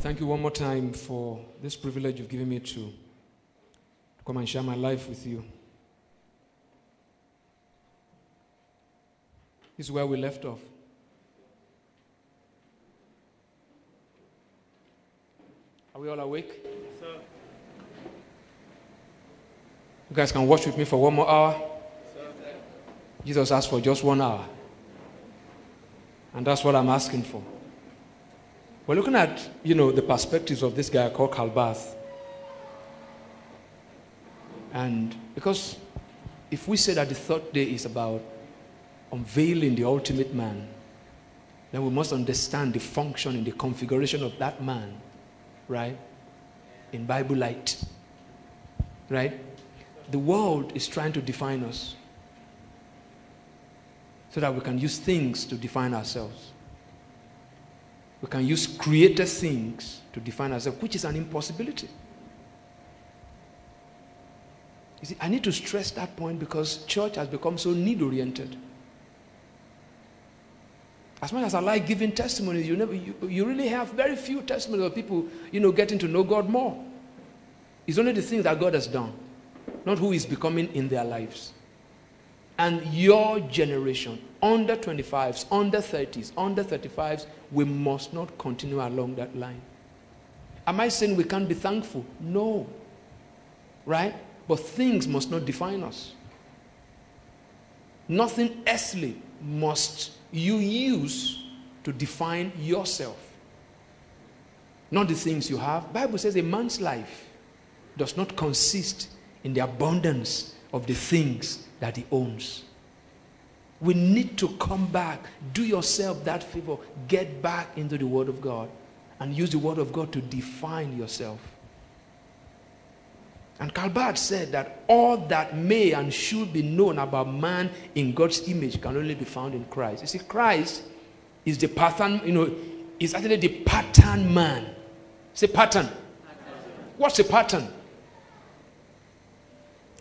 Thank you one more time for this privilege you've given me to come and share my life with you. This is where we left off. Are we all awake? You guys can watch with me for one more hour. Jesus asked for just one hour. And that's what I'm asking for. We're looking at, you know, the perspectives of this guy called Karl Barth. And because if we say that the third day is about unveiling the ultimate man, then we must understand the function and the configuration of that man, right? In Bible light. Right? The world is trying to define us so that we can use things to define ourselves. We can use created things to define ourselves, which is an impossibility. You see, I need to stress that point because church has become so need oriented. As much as I like giving testimonies, you, never, you, you really have very few testimonies of people, you know, getting to know God more. It's only the things that God has done, not who is becoming in their lives. And your generation, under 25s, under 30s, under 35s, we must not continue along that line. Am I saying we can't be thankful? No. Right? But things must not define us. Nothing earthly must you use to define yourself. Not the things you have. Bible says a man's life does not consist in the abundance of the things that he owns. We need to come back. Do yourself that favor. Get back into the Word of God and use the Word of God to define yourself. And Karl Barth said that all that may and should be known about man in God's image can only be found in Christ. You see, Christ is the pattern, you know, is actually the pattern man. Say pattern. pattern. What's a pattern?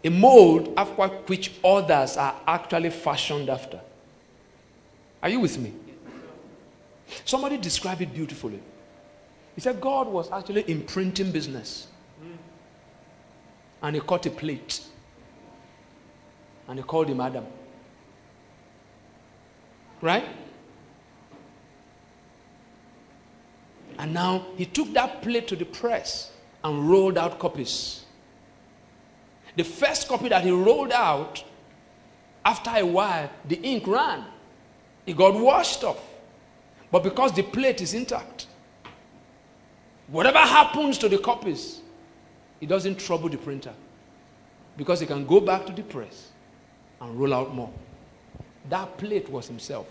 A mold after which others are actually fashioned after. Are you with me? Somebody described it beautifully. He said God was actually in printing business. And he caught a plate. And he called him Adam. Right? And now he took that plate to the press and rolled out copies. The first copy that he rolled out, after a while, the ink ran. It got washed off. But because the plate is intact, whatever happens to the copies, it doesn't trouble the printer. Because he can go back to the press and roll out more. That plate was himself.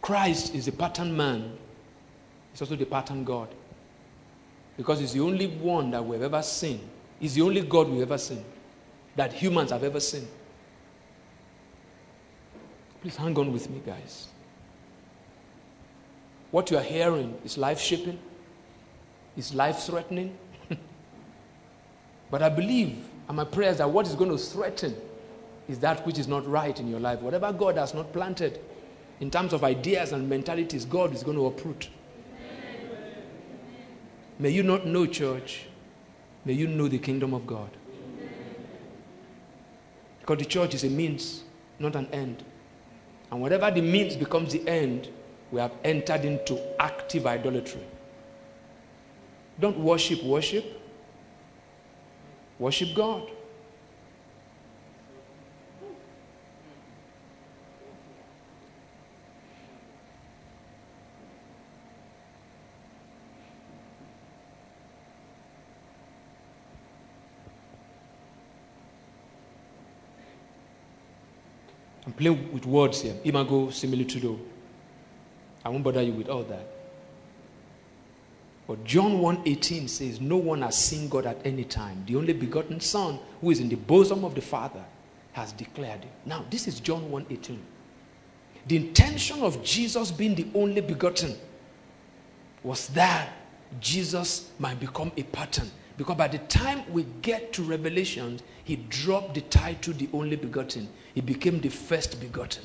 Christ is the pattern man, he's also the pattern God. Because he's the only one that we've ever seen. He's the only God we've ever seen. That humans have ever seen. Please hang on with me, guys. What you are hearing is life shaping, is life threatening. but I believe, and my prayer is that what is going to threaten is that which is not right in your life. Whatever God has not planted in terms of ideas and mentalities, God is going to uproot. May you not know church. May you know the kingdom of God. Because the church is a means, not an end. And whatever the means becomes the end, we have entered into active idolatry. Don't worship worship. Worship God. Playing with words here. Imago, similitudo. I won't bother you with all that. But John 1:18 says, No one has seen God at any time. The only begotten Son, who is in the bosom of the Father, has declared. Now, this is John 1:18. The intention of Jesus being the only begotten was that Jesus might become a pattern. Because by the time we get to Revelation, he dropped the title the only begotten. He became the first begotten.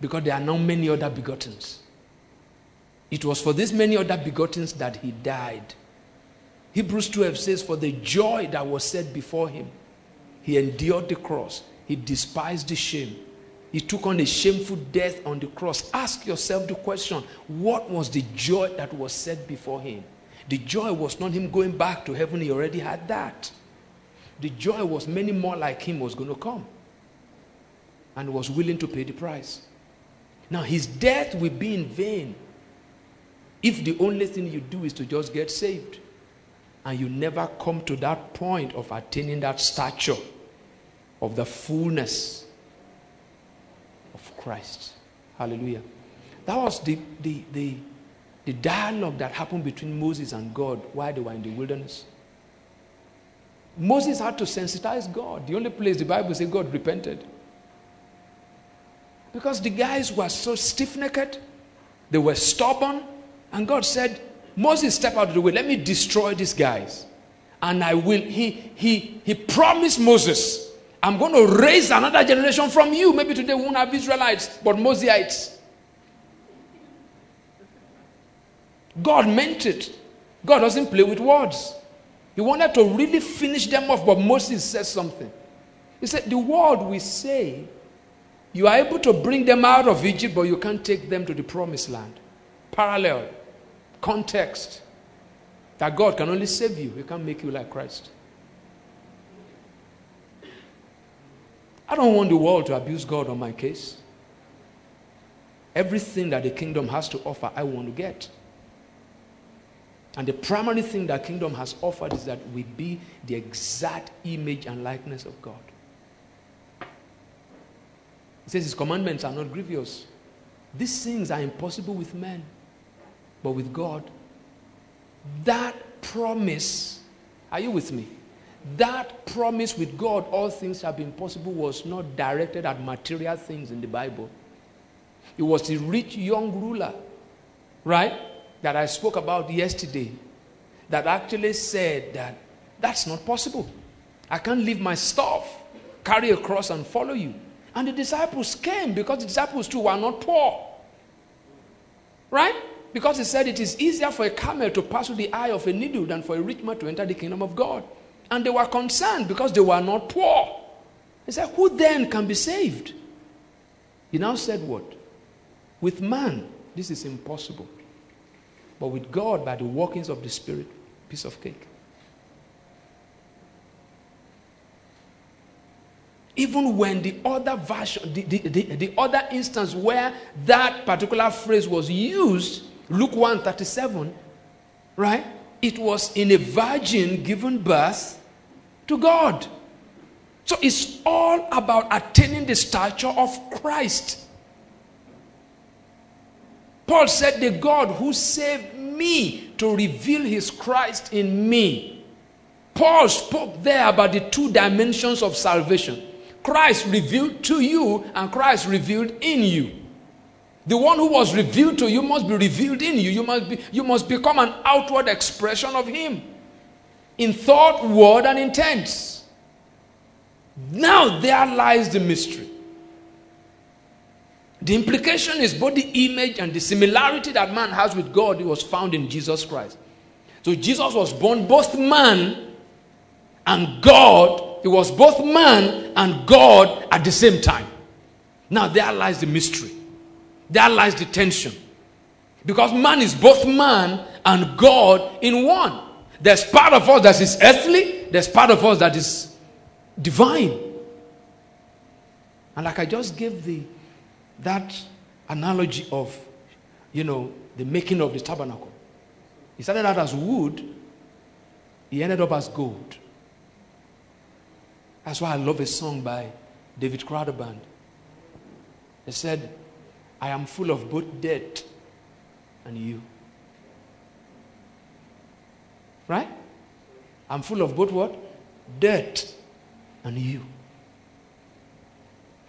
Because there are now many other begottens. It was for these many other begottens that he died. Hebrews 12 says, For the joy that was set before him, he endured the cross, he despised the shame. He took on a shameful death on the cross. Ask yourself the question what was the joy that was set before him? The joy was not him going back to heaven, he already had that. The joy was many more like him was going to come and was willing to pay the price. Now, his death will be in vain if the only thing you do is to just get saved and you never come to that point of attaining that stature of the fullness of Christ. Hallelujah. That was the, the, the, the dialogue that happened between Moses and God while they were in the wilderness. Moses had to sensitize God. The only place the Bible says God repented. Because the guys were so stiff necked, they were stubborn, and God said, Moses, step out of the way. Let me destroy these guys. And I will. He, he, he promised Moses, I'm going to raise another generation from you. Maybe today we won't have Israelites, but Moseites. God meant it. God doesn't play with words. He wanted to really finish them off, but Moses said something. He said, The word we say, you are able to bring them out of Egypt, but you can't take them to the promised land. Parallel context that God can only save you, He can't make you like Christ. I don't want the world to abuse God on my case. Everything that the kingdom has to offer, I want to get. And the primary thing that kingdom has offered is that we be the exact image and likeness of God. He says his commandments are not grievous. These things are impossible with men, but with God, that promise, are you with me? That promise with God, all things have been possible, was not directed at material things in the Bible. It was the rich young ruler, right, that I spoke about yesterday, that actually said that that's not possible. I can't leave my stuff, carry a cross, and follow you. And the disciples came because the disciples too were not poor. Right? Because he said it is easier for a camel to pass through the eye of a needle than for a rich man to enter the kingdom of God. And they were concerned because they were not poor. He said, Who then can be saved? He now said, What? With man, this is impossible. But with God, by the workings of the Spirit, piece of cake. Even when the other version, the, the, the, the, other instance where that particular phrase was used, Luke 1 37, right? It was in a virgin given birth to God. So it's all about attaining the stature of Christ. Paul said, The God who saved me to reveal his Christ in me. Paul spoke there about the two dimensions of salvation Christ revealed to you and Christ revealed in you. The one who was revealed to you must be revealed in you. You must, be, you must become an outward expression of Him in thought, word, and intent. Now there lies the mystery. The implication is both the image and the similarity that man has with God was found in Jesus Christ. So Jesus was born both man and God he was both man and God at the same time. Now, there lies the mystery. There lies the tension. Because man is both man and God in one. There's part of us that is earthly, there's part of us that is divine. And like I just gave the that analogy of, you know, the making of the tabernacle. He started out as wood, he ended up as gold. That's why I love a song by David Crowder Band. It said, I am full of both death and you. Right? I'm full of both what? Death and you.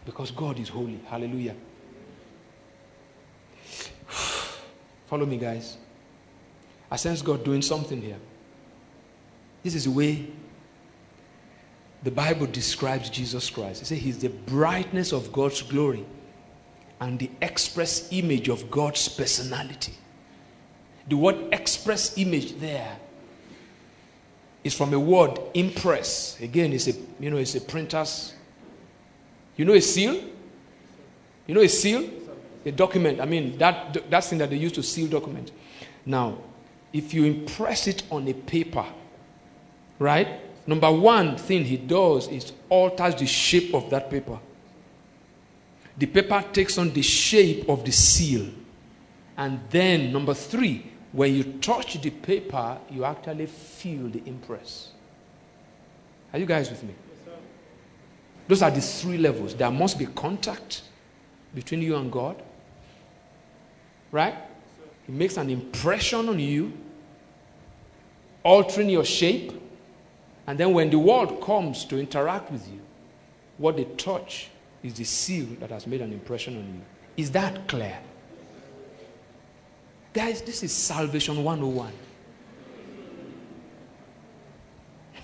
Because God is holy. Hallelujah. Follow me, guys. I sense God doing something here. This is the way the Bible describes Jesus Christ. It says he's the brightness of God's glory and the express image of God's personality. The word express image there is from a word impress. Again, it's a you know it's a printer's. You know a seal? You know a seal? A document. I mean that that thing that they use to seal document. Now, if you impress it on a paper, right? Number one thing he does is alters the shape of that paper. The paper takes on the shape of the seal. And then, number three, when you touch the paper, you actually feel the impress. Are you guys with me? Yes, Those are the three levels. There must be contact between you and God. Right? It makes an impression on you, altering your shape. And then when the world comes to interact with you, what they touch is the seal that has made an impression on you. Is that clear? Guys, this is Salvation 101.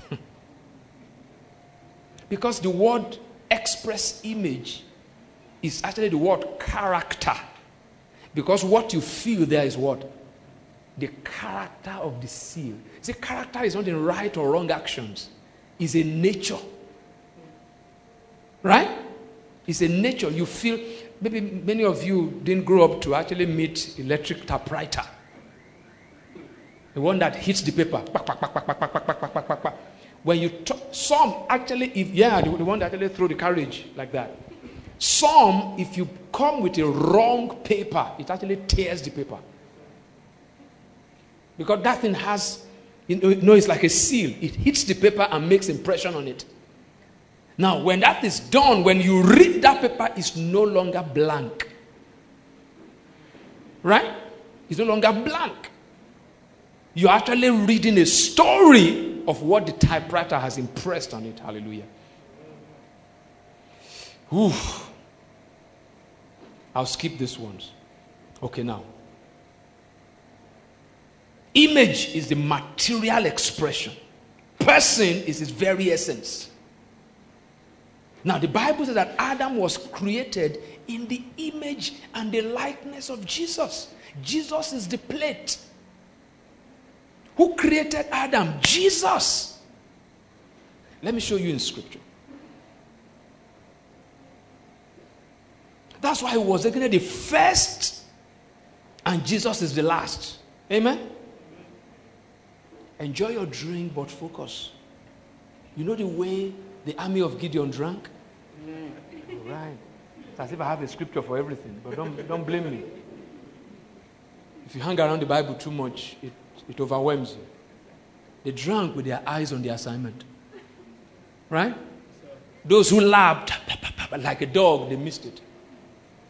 because the word express image is actually the word character. Because what you feel there is what? The character of the seal. See, character is not in right or wrong actions, it's a nature. Right? It's a nature. You feel maybe many of you didn't grow up to actually meet electric typewriter. The one that hits the paper. When you talk, some actually, if yeah, the, the one that actually throw the carriage like that. Some, if you come with a wrong paper, it actually tears the paper. Because that thing has, you know, it's like a seal. It hits the paper and makes impression on it. Now, when that is done, when you read that paper, it's no longer blank. Right? It's no longer blank. You're actually reading a story of what the typewriter has impressed on it. Hallelujah. Oof. I'll skip this ones. Okay, now. Image is the material expression, person is its very essence. Now, the Bible says that Adam was created in the image and the likeness of Jesus. Jesus is the plate. Who created Adam? Jesus. Let me show you in scripture. That's why he was again the first, and Jesus is the last. Amen. Enjoy your drink, but focus. You know the way the army of Gideon drank? Mm. Right. It's as if I have a scripture for everything, but don't, don't blame me. If you hang around the Bible too much, it, it overwhelms you. They drank with their eyes on the assignment. Right? Those who laughed like a dog, they missed it.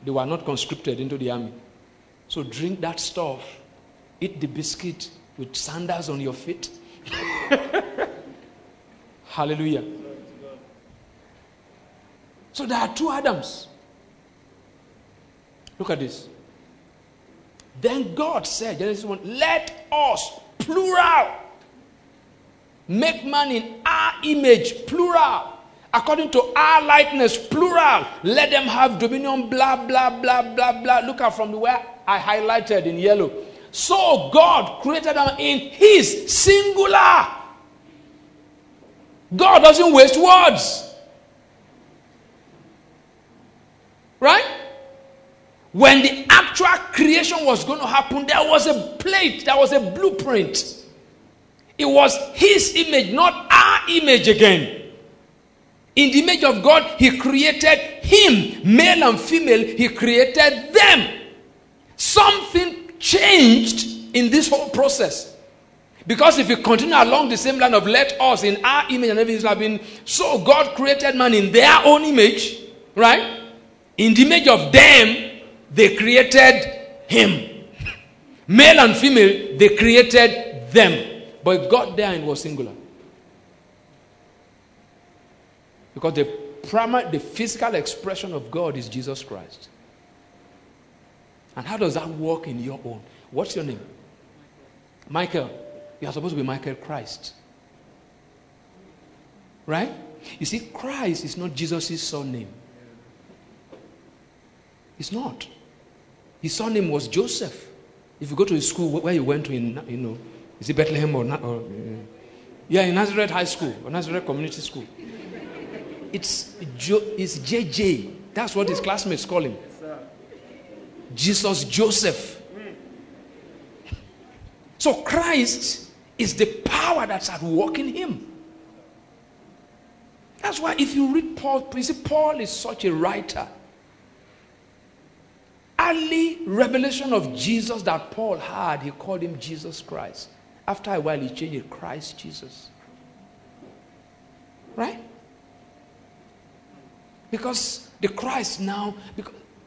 They were not conscripted into the army. So drink that stuff. Eat the biscuit with sandals on your feet. Hallelujah. So there are two Adams. Look at this. Then God said, Genesis 1, let us, plural, make man in our image, plural, according to our likeness, plural. Let them have dominion, blah, blah, blah, blah, blah. Look at from where I highlighted in yellow. So God created them in His singular. God doesn't waste words. Right? When the actual creation was going to happen, there was a plate, there was a blueprint. It was his image, not our image again. In the image of God, he created him, male and female, he created them. Something changed in this whole process. Because if you continue along the same line of let us in our image and everything have been so God created man in their own image, right? In the image of them, they created him. Male and female, they created them. But God there and was singular. Because the primary, the physical expression of God is Jesus Christ. And how does that work in your own? What's your name? Michael. You are supposed to be Michael Christ. Right? You see, Christ is not Jesus' surname. It's not. His surname was Joseph. If you go to his school where you went to, in, you know, is it Bethlehem or, or uh, yeah, in Nazareth High School or Nazareth Community School. It's, jo, it's JJ. That's what his classmates call him. Jesus Joseph. So Christ is the power that's at work in him. That's why if you read Paul, you see, Paul is such a writer. Early revelation of Jesus that Paul had, he called him Jesus Christ. After a while, he changed it Christ Jesus. Right? Because the Christ now,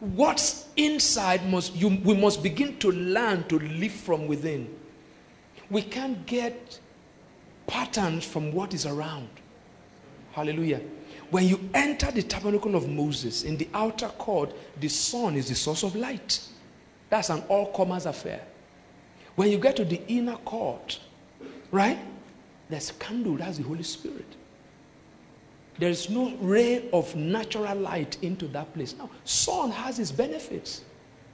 what's inside must you we must begin to learn to live from within. We can't get patterns from what is around. Hallelujah. When you enter the tabernacle of Moses in the outer court, the sun is the source of light. That's an all comers affair. When you get to the inner court, right? There's candle, that's the Holy Spirit. There is no ray of natural light into that place. Now, sun has its benefits.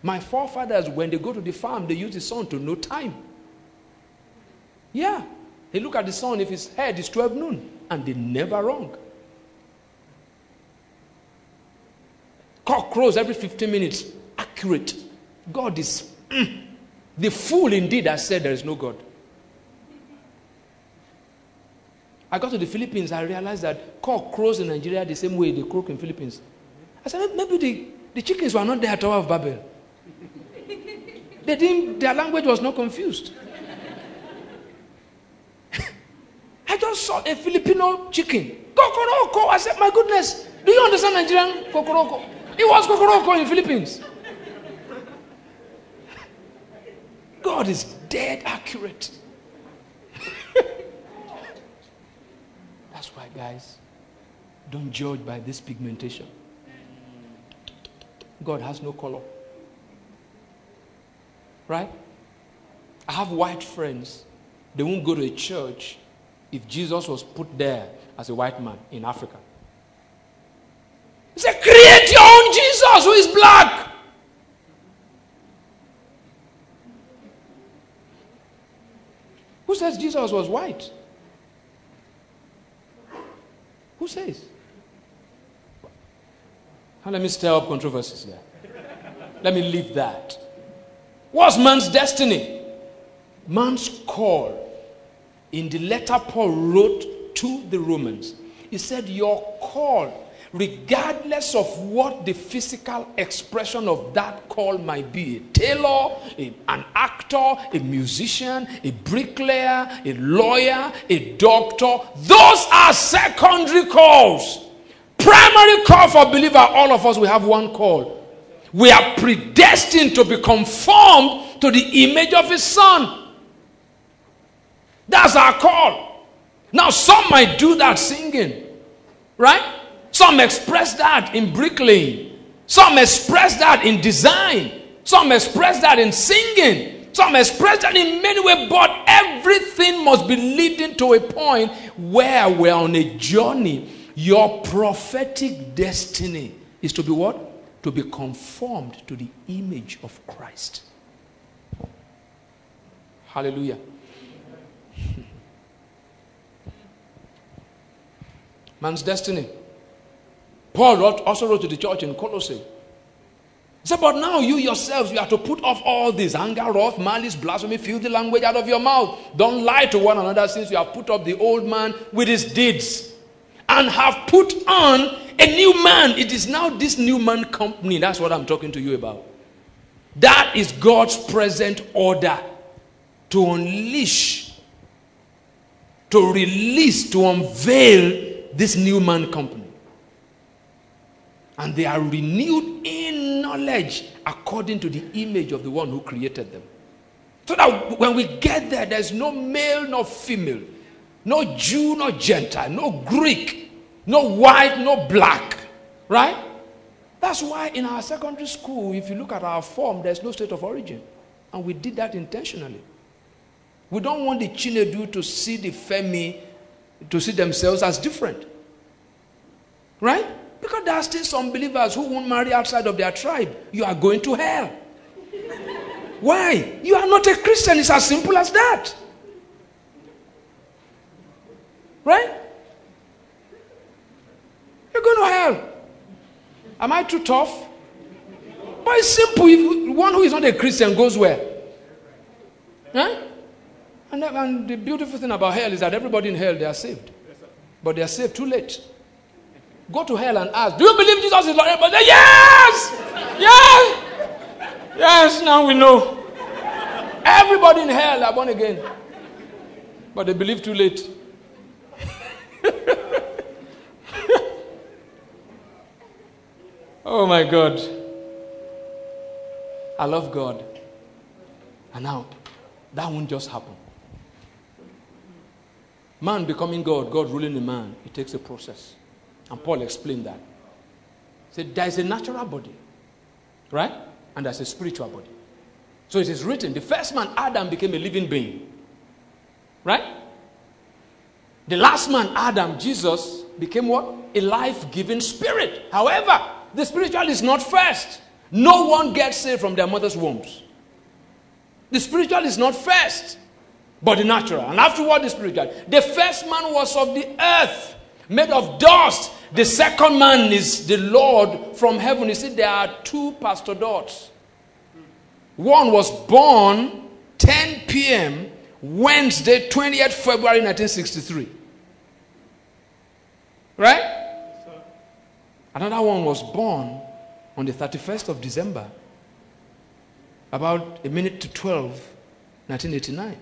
My forefathers, when they go to the farm, they use the sun to know time. Yeah. They look at the sun, if his head is 12 noon, and they never wrong. Cock crows every 15 minutes. Accurate. God is. Mm, the fool indeed has said there is no God. I got to the Philippines, I realized that cock crows in Nigeria the same way they croak in Philippines. I said, maybe the, the chickens were not there at Tower of Babel. they didn't, their language was not confused. I just saw a Filipino chicken. Kokoroko. I said, my goodness, do you understand Nigerian kokoroko? It was kokoroko in Philippines. God is dead accurate. Guys, don't judge by this pigmentation. God has no color. Right? I have white friends. They won't go to a church if Jesus was put there as a white man in Africa. He said, Create your own Jesus who is black. Who says Jesus was white? Who says? And let me stir up controversies there. Let me leave that. What's man's destiny? Man's call. In the letter Paul wrote to the Romans, he said, Your call regardless of what the physical expression of that call might be a tailor, a, an actor, a musician, a bricklayer, a lawyer, a doctor those are secondary calls. Primary call for believer, all of us, we have one call. We are predestined to be conformed to the image of His Son. That's our call. Now, some might do that singing, right? Some express that in bricklaying. Some express that in design. Some express that in singing. Some express that in many ways, but everything must be leading to a point where we're on a journey. Your prophetic destiny is to be what? To be conformed to the image of Christ. Hallelujah. Man's destiny Paul wrote, also wrote to the church in Colossae. He said, But now you yourselves, you are to put off all this anger, wrath, malice, blasphemy, filthy language out of your mouth. Don't lie to one another since you have put up the old man with his deeds and have put on a new man. It is now this new man company. That's what I'm talking to you about. That is God's present order to unleash, to release, to unveil this new man company and they are renewed in knowledge according to the image of the one who created them. So that when we get there, there's no male nor female, no Jew nor Gentile, no Greek, no white, no black, right? That's why in our secondary school, if you look at our form, there's no state of origin. And we did that intentionally. We don't want the Chinedu to see the Femi, to see themselves as different. Right? Because there are still some believers who won't marry outside of their tribe. You are going to hell. Why? You are not a Christian. It's as simple as that. Right? You're going to hell. Am I too tough? But it's simple. If one who is not a Christian goes where? Huh? And, and the beautiful thing about hell is that everybody in hell they are saved. But they are saved too late. Go to hell and ask, Do you believe Jesus is Lord? But yes! Yes! Yes, now we know. Everybody in hell are born again. But they believe too late. oh my God. I love God. And now, that won't just happen. Man becoming God, God ruling the man, it takes a process. And Paul explained that. He said, There is a natural body, right? And there's a spiritual body. So it is written the first man, Adam, became a living being, right? The last man, Adam, Jesus, became what? A life giving spirit. However, the spiritual is not first. No one gets saved from their mother's wombs. The spiritual is not first, but the natural. And afterward, the spiritual. The first man was of the earth, made of dust. The second man is the Lord from heaven. You see, there are two pastor dots. One was born 10 p.m. Wednesday, 20th February 1963. Right? Another one was born on the 31st of December, about a minute to 12, 1989.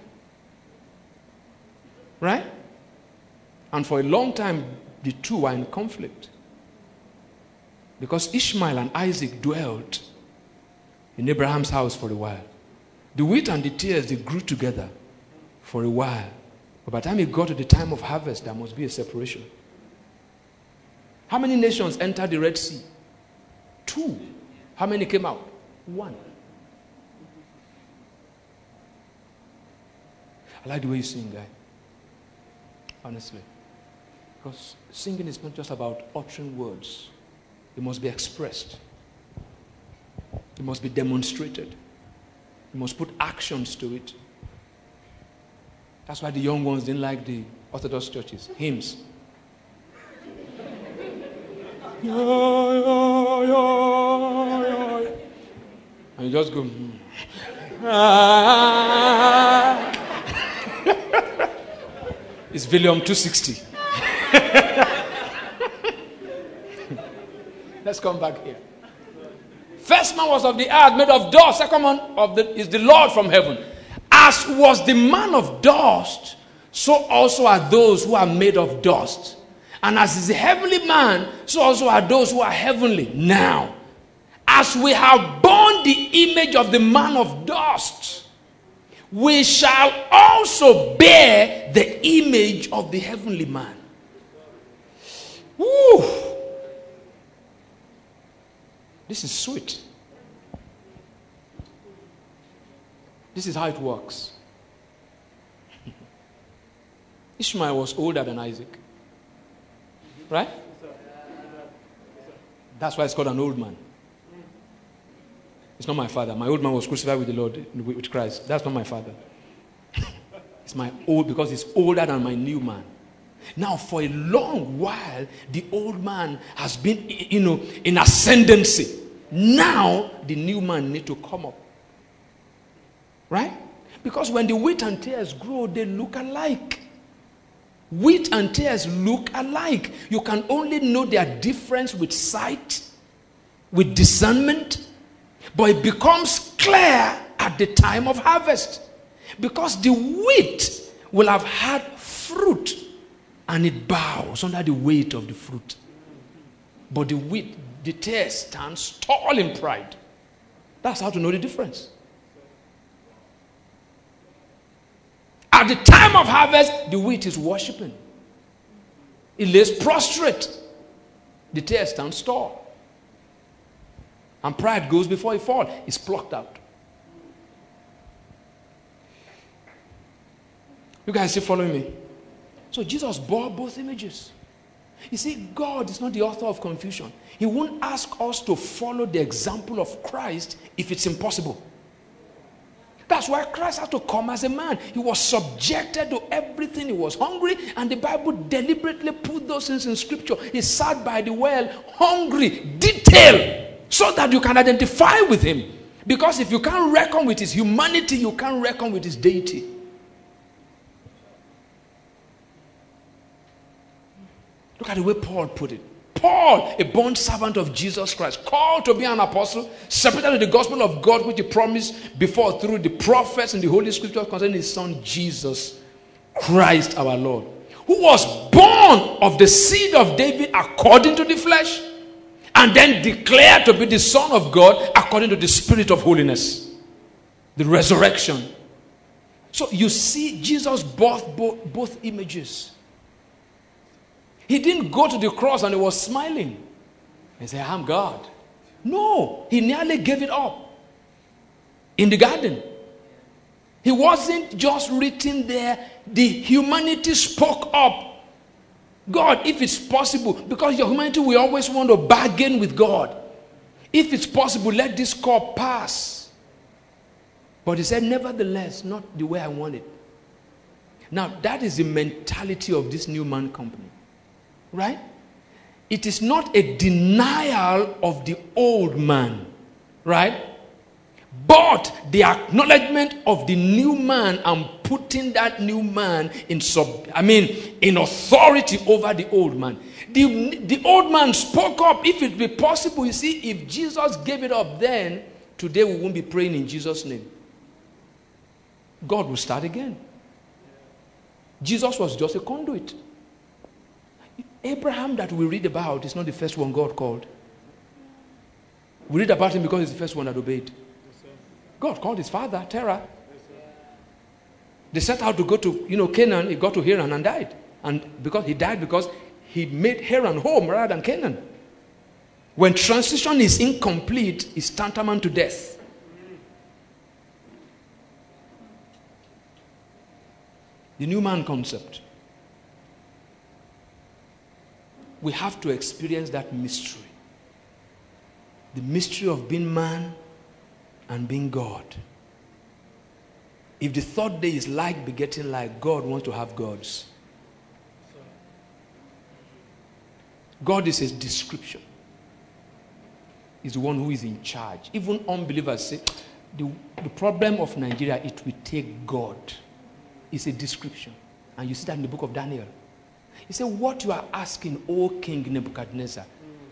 Right? And for a long time, the two were in conflict. Because Ishmael and Isaac dwelt in Abraham's house for a while. The wheat and the tears, they grew together for a while. But by the time it got to the time of harvest, there must be a separation. How many nations entered the Red Sea? Two. How many came out? One. I like the way you sing, guy. Honestly. Because singing is not just about uttering words, it must be expressed, it must be demonstrated, you must put actions to it. That's why the young ones didn't like the Orthodox churches, hymns. And you just go. Hmm. it's volume 260. Let's come back here. First man was of the earth, made of dust. Second man of the, is the Lord from heaven. As was the man of dust, so also are those who are made of dust. And as is a heavenly man, so also are those who are heavenly now. As we have borne the image of the man of dust, we shall also bear the image of the heavenly man. Woo! This is sweet. This is how it works. Ishmael was older than Isaac. Right? That's why it's called an old man. It's not my father. My old man was crucified with the Lord, with Christ. That's not my father. It's my old, because he's older than my new man. Now, for a long while, the old man has been, you know, in ascendancy. Now, the new man need to come up. Right? Because when the wheat and tares grow, they look alike. Wheat and tares look alike. You can only know their difference with sight, with discernment, but it becomes clear at the time of harvest. Because the wheat will have had fruit and it bows under the weight of the fruit. But the wheat, the tares stands tall in pride. That's how to know the difference. At the time of harvest, the wheat is worshiping. It lays prostrate. The tares stands tall. And pride goes before it falls. It's plucked out. You guys still following me? So Jesus bore both images. You see, God is not the author of confusion. He won't ask us to follow the example of Christ if it's impossible. That's why Christ had to come as a man. He was subjected to everything. He was hungry, and the Bible deliberately put those things in scripture. He sat by the well, hungry, detail, so that you can identify with him. Because if you can't reckon with his humanity, you can't reckon with his deity. Look at the way Paul put it. Paul, a bond servant of Jesus Christ, called to be an apostle, separated to the gospel of God, which he promised before through the prophets and the Holy Scriptures concerning his son Jesus Christ our Lord, who was born of the seed of David according to the flesh, and then declared to be the Son of God according to the Spirit of holiness, the resurrection. So you see, Jesus both, both, both images. He didn't go to the cross and he was smiling and say, I'm God. No, he nearly gave it up in the garden. He wasn't just written there, the humanity spoke up. God, if it's possible, because your humanity will always want to bargain with God. If it's possible, let this cup pass. But he said, Nevertheless, not the way I want it. Now, that is the mentality of this new man company. Right? It is not a denial of the old man, right? But the acknowledgement of the new man and putting that new man in sub I mean in authority over the old man. The, the old man spoke up if it be possible. You see, if Jesus gave it up then, today we won't be praying in Jesus' name. God will start again. Jesus was just a conduit. Abraham that we read about is not the first one God called. We read about him because he's the first one that obeyed. God called his father, Terah. They set out to go to, you know, Canaan. He got to Haran and died. And because he died because he made Haran home rather than Canaan. When transition is incomplete, it's tantamount to death. The new man concept. We have to experience that mystery the mystery of being man and being God. If the third day is like begetting like, God wants to have gods. God is a description. He's the one who is in charge. Even unbelievers say, the, the problem of Nigeria, it will take God. It's a description. And you see that in the book of Daniel. He said, What you are asking, O King Nebuchadnezzar,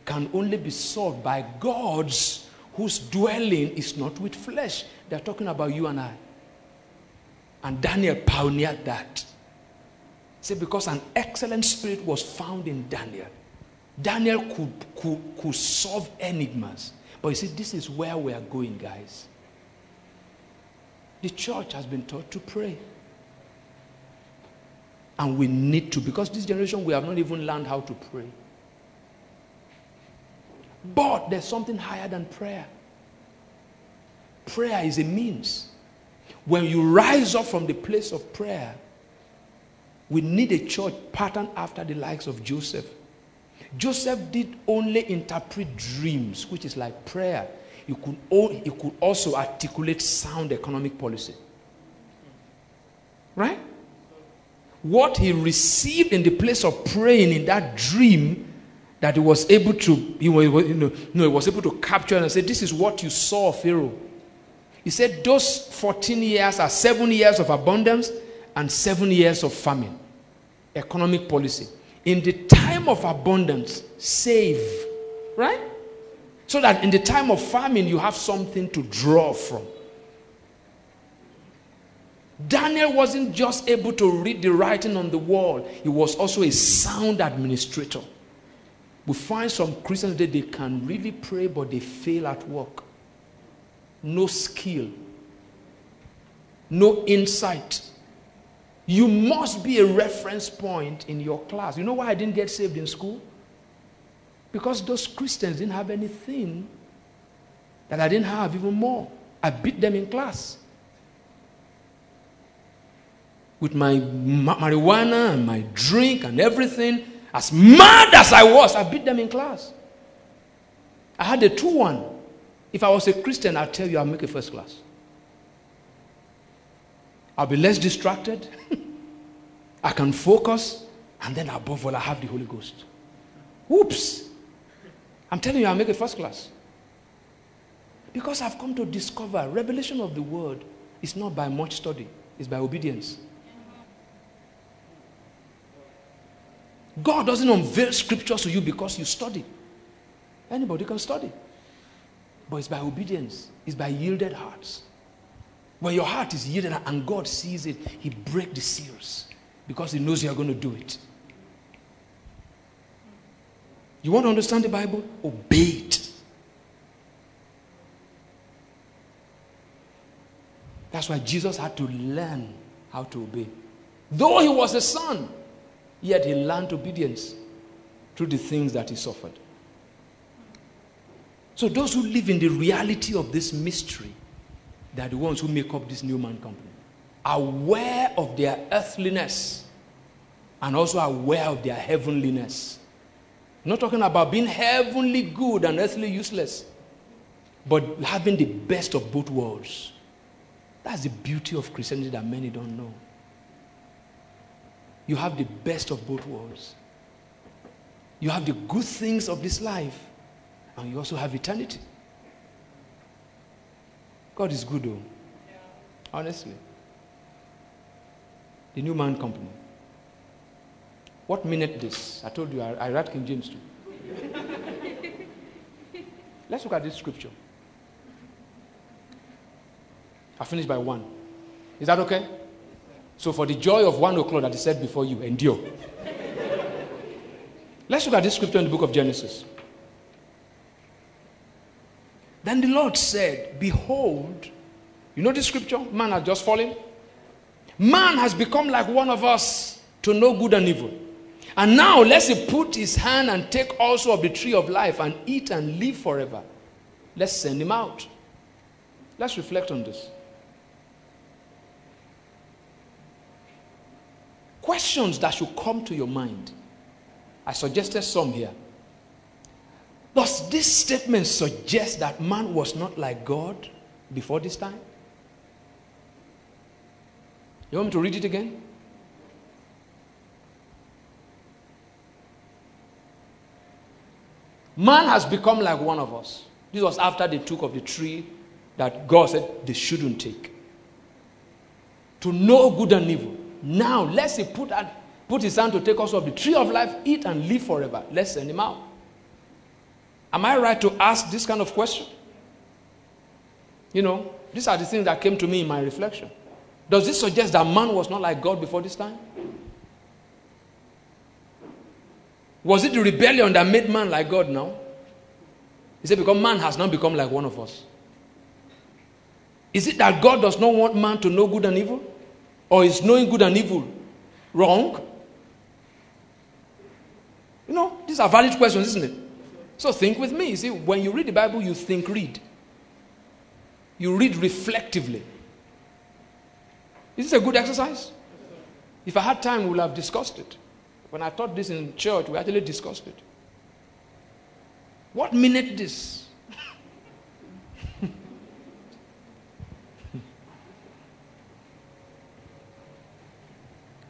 can only be solved by gods whose dwelling is not with flesh. They're talking about you and I. And Daniel pioneered that. See, because an excellent spirit was found in Daniel. Daniel could, could, could solve enigmas. But you see, this is where we are going, guys. The church has been taught to pray. And we need to, because this generation, we have not even learned how to pray. But there's something higher than prayer. Prayer is a means. When you rise up from the place of prayer, we need a church patterned after the likes of Joseph. Joseph did only interpret dreams, which is like prayer. He could, he could also articulate sound economic policy. Right? What he received in the place of praying in that dream that he was able to, he was, you know, no, he was able to capture and say, This is what you saw, Pharaoh. He said, Those 14 years are seven years of abundance and seven years of famine. Economic policy. In the time of abundance, save. Right? So that in the time of famine, you have something to draw from. Daniel wasn't just able to read the writing on the wall, he was also a sound administrator. We find some Christians that they can really pray, but they fail at work. No skill, no insight. You must be a reference point in your class. You know why I didn't get saved in school? Because those Christians didn't have anything that I didn't have, even more. I beat them in class with my marijuana and my drink and everything. As mad as I was, I beat them in class. I had a 2 1. If I was a Christian, I'd tell you I'll make a first class. I'll be less distracted. I can focus. And then above all, I have the Holy Ghost. Oops. I'm telling you, I'll make a first class. Because I've come to discover revelation of the word is not by much study, it's by obedience. God doesn't unveil scriptures to you because you study. Anybody can study. But it's by obedience, it's by yielded hearts. When your heart is yielded and God sees it, He breaks the seals because He knows you're going to do it. You want to understand the Bible? Obey it. That's why Jesus had to learn how to obey. Though he was a son, yet he learned obedience through the things that he suffered. So those who live in the reality of this mystery, they are the ones who make up this new man company. Aware of their earthliness and also aware of their heavenliness. I'm not talking about being heavenly good and earthly useless, but having the best of both worlds. That's the beauty of Christianity that many don't know. You have the best of both worlds. You have the good things of this life and you also have eternity. God is good, though. Honestly. The New Man Company. What minute this? I told you I, I read King James too. Let's look at this scripture. I finished by one. Is that okay? So, for the joy of one o'clock that is said before you, endure. Let's look at this scripture in the book of Genesis. Then the Lord said, Behold, you know this scripture? Man has just fallen. Man has become like one of us to know good and evil. And now, let's he put his hand and take also of the tree of life and eat and live forever. Let's send him out. Let's reflect on this. Questions that should come to your mind. I suggested some here. Does this statement suggest that man was not like God before this time? You want me to read it again? Man has become like one of us. This was after they took of the tree that God said they shouldn't take. To know good and evil. Now, let's say put, put his hand to take us of the tree of life, eat and live forever. Let's send him out. Am I right to ask this kind of question? You know, these are the things that came to me in my reflection. Does this suggest that man was not like God before this time? Was it the rebellion that made man like God now? He said, because man has now become like one of us. Is it that God does not want man to know good and evil? Or is knowing good and evil wrong? You know, these are valid questions, isn't it? So think with me. You see, when you read the Bible, you think, read. You read reflectively. Is this a good exercise? If I had time, we would have discussed it. When I taught this in church, we actually discussed it. What minute this?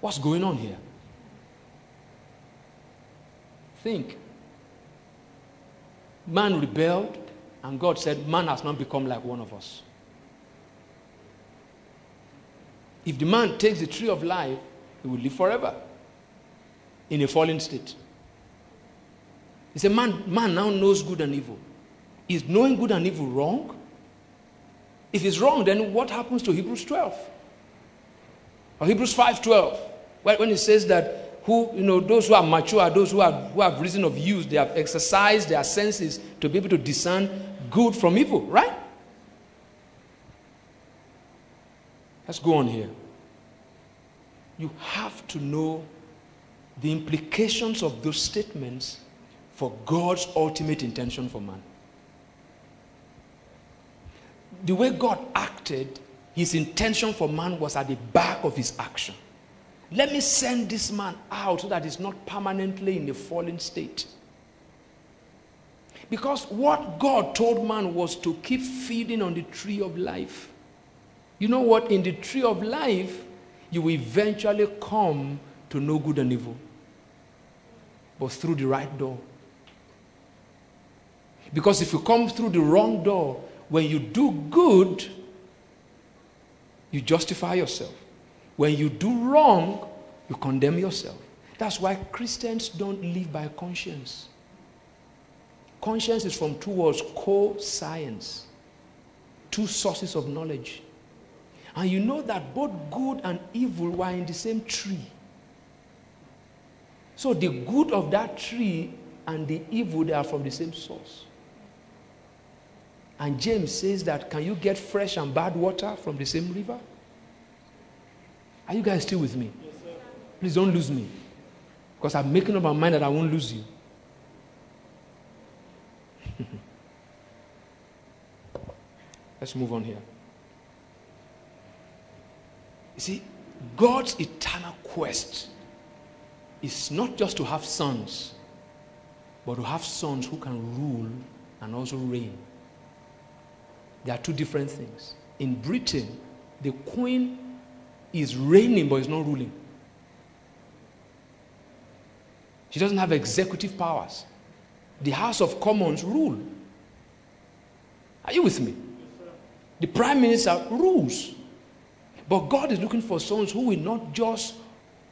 What's going on here? Think man rebelled, and God said, Man has not become like one of us. If the man takes the tree of life, he will live forever in a fallen state. He said, Man, man now knows good and evil. Is knowing good and evil wrong? If it's wrong, then what happens to Hebrews 12? Or Hebrews 5:12, when it says that who, you know, those who are mature, those who, are, who have reason of use, they have exercised their senses to be able to discern good from evil, right? Let's go on here. You have to know the implications of those statements for God's ultimate intention for man. The way God acted, his intention for man was at the back of his action. Let me send this man out so that he's not permanently in a fallen state. Because what God told man was to keep feeding on the tree of life. You know what? In the tree of life, you will eventually come to know good and evil, but through the right door. Because if you come through the wrong door, when you do good, you justify yourself. When you do wrong, you condemn yourself. That's why Christians don't live by conscience. Conscience is from two words co science, two sources of knowledge. And you know that both good and evil were in the same tree. So the good of that tree and the evil, they are from the same source. And James says that can you get fresh and bad water from the same river? Are you guys still with me? Please don't lose me. Because I'm making up my mind that I won't lose you. Let's move on here. You see, God's eternal quest is not just to have sons, but to have sons who can rule and also reign. There are two different things. In Britain, the queen is reigning but is not ruling. She doesn't have executive powers. The House of Commons rule. Are you with me? The Prime Minister rules. But God is looking for sons who will not just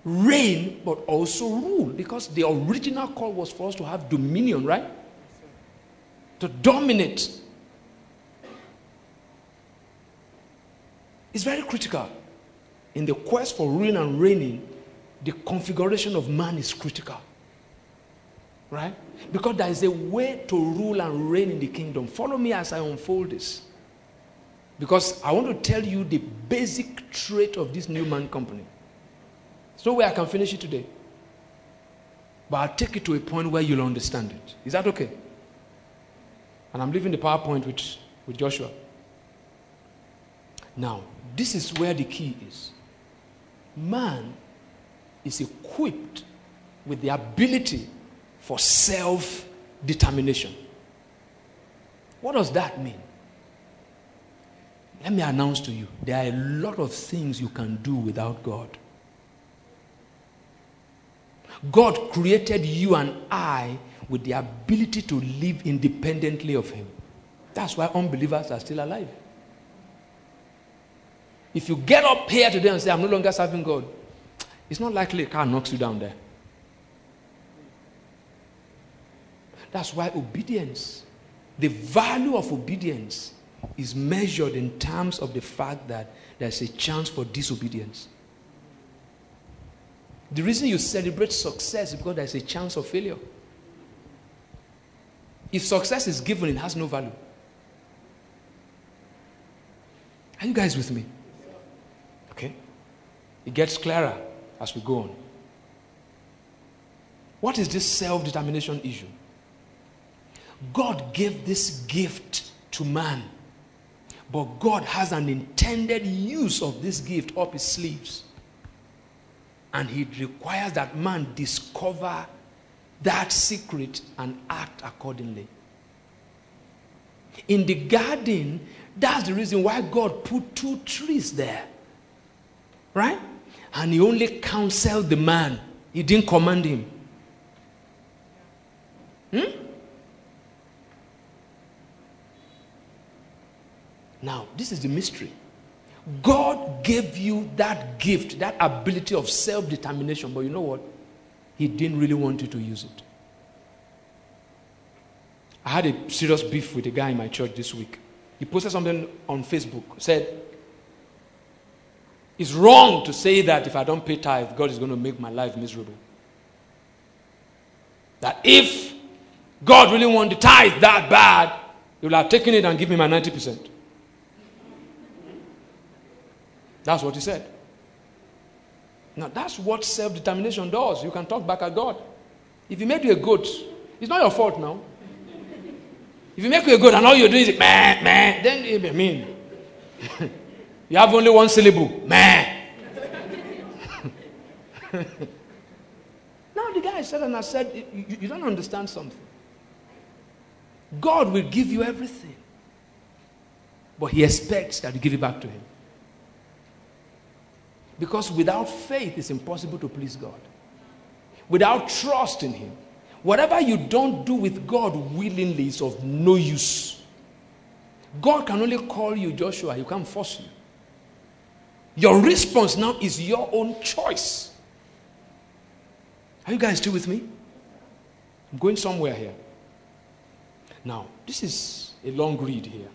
reign but also rule because the original call was for us to have dominion, right? To dominate. It's very critical. In the quest for ruling and reigning, the configuration of man is critical. Right? Because there is a way to rule and reign in the kingdom. Follow me as I unfold this. Because I want to tell you the basic trait of this new man company. No way I can finish it today. But I'll take it to a point where you'll understand it. Is that okay? And I'm leaving the PowerPoint with, with Joshua. Now, this is where the key is. Man is equipped with the ability for self determination. What does that mean? Let me announce to you there are a lot of things you can do without God. God created you and I with the ability to live independently of Him. That's why unbelievers are still alive. If you get up here today and say, I'm no longer serving God, it's not likely a car knocks you down there. That's why obedience, the value of obedience, is measured in terms of the fact that there's a chance for disobedience. The reason you celebrate success is because there's a chance of failure. If success is given, it has no value. Are you guys with me? It gets clearer as we go on. What is this self determination issue? God gave this gift to man but God has an intended use of this gift up his sleeves. And he requires that man discover that secret and act accordingly. In the garden, that's the reason why God put two trees there. Right? And he only counseled the man, he didn't command him. Hmm? Now, this is the mystery. God gave you that gift, that ability of self determination, but you know what? He didn't really want you to use it. I had a serious beef with a guy in my church this week. He posted something on Facebook, said, It's wrong to say that if I don't pay tithe, God is going to make my life miserable. That if God really wanted the tithe that bad, he would have taken it and given me my 90%. That's what he said. Now, that's what self determination does. You can talk back at God. If he made you a goat, it's not your fault now. If you make you a goat and all you're doing is man, man, then I mean, you have only one syllable, man. now the guy said, and I said, you, you don't understand something. God will give you everything, but He expects that you give it back to Him. Because without faith, it's impossible to please God. Without trust in Him, whatever you don't do with God willingly is of no use. God can only call you Joshua, He can't force you. Your response now is your own choice. Are you guys still with me? I'm going somewhere here. Now, this is a long read here,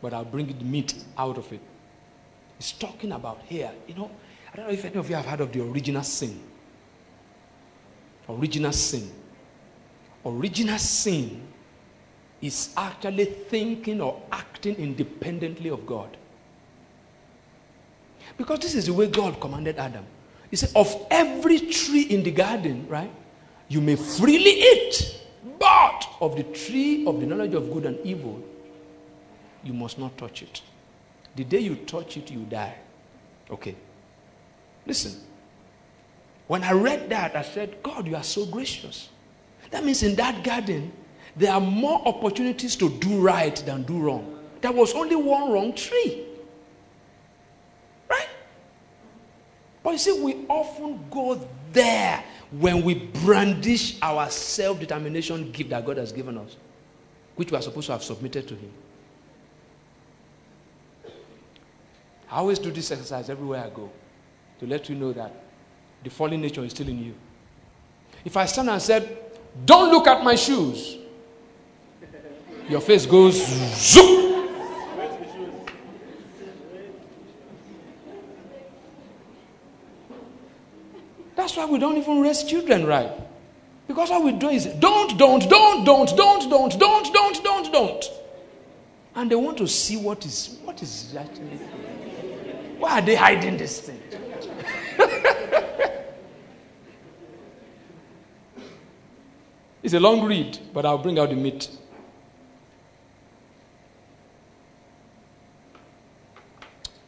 but I'll bring the meat out of it. It's talking about here, you know, I don't know if any of you have heard of the original sin. Original sin. Original sin is actually thinking or acting independently of God. Because this is the way God commanded Adam. He said, Of every tree in the garden, right, you may freely eat, but of the tree of the knowledge of good and evil, you must not touch it. The day you touch it, you die. Okay. Listen. When I read that, I said, God, you are so gracious. That means in that garden, there are more opportunities to do right than do wrong. There was only one wrong tree. But you see, we often go there when we brandish our self determination gift that God has given us, which we are supposed to have submitted to Him. I always do this exercise everywhere I go to let you know that the fallen nature is still in you. If I stand and said, Don't look at my shoes, your face goes zoom. That's why we don't even raise children right. Because all we do is don't, don't, don't, don't, don't, don't, don't, don't, don't, don't. And they want to see what is what is actually. Why are they hiding this thing? it's a long read, but I'll bring out the meat.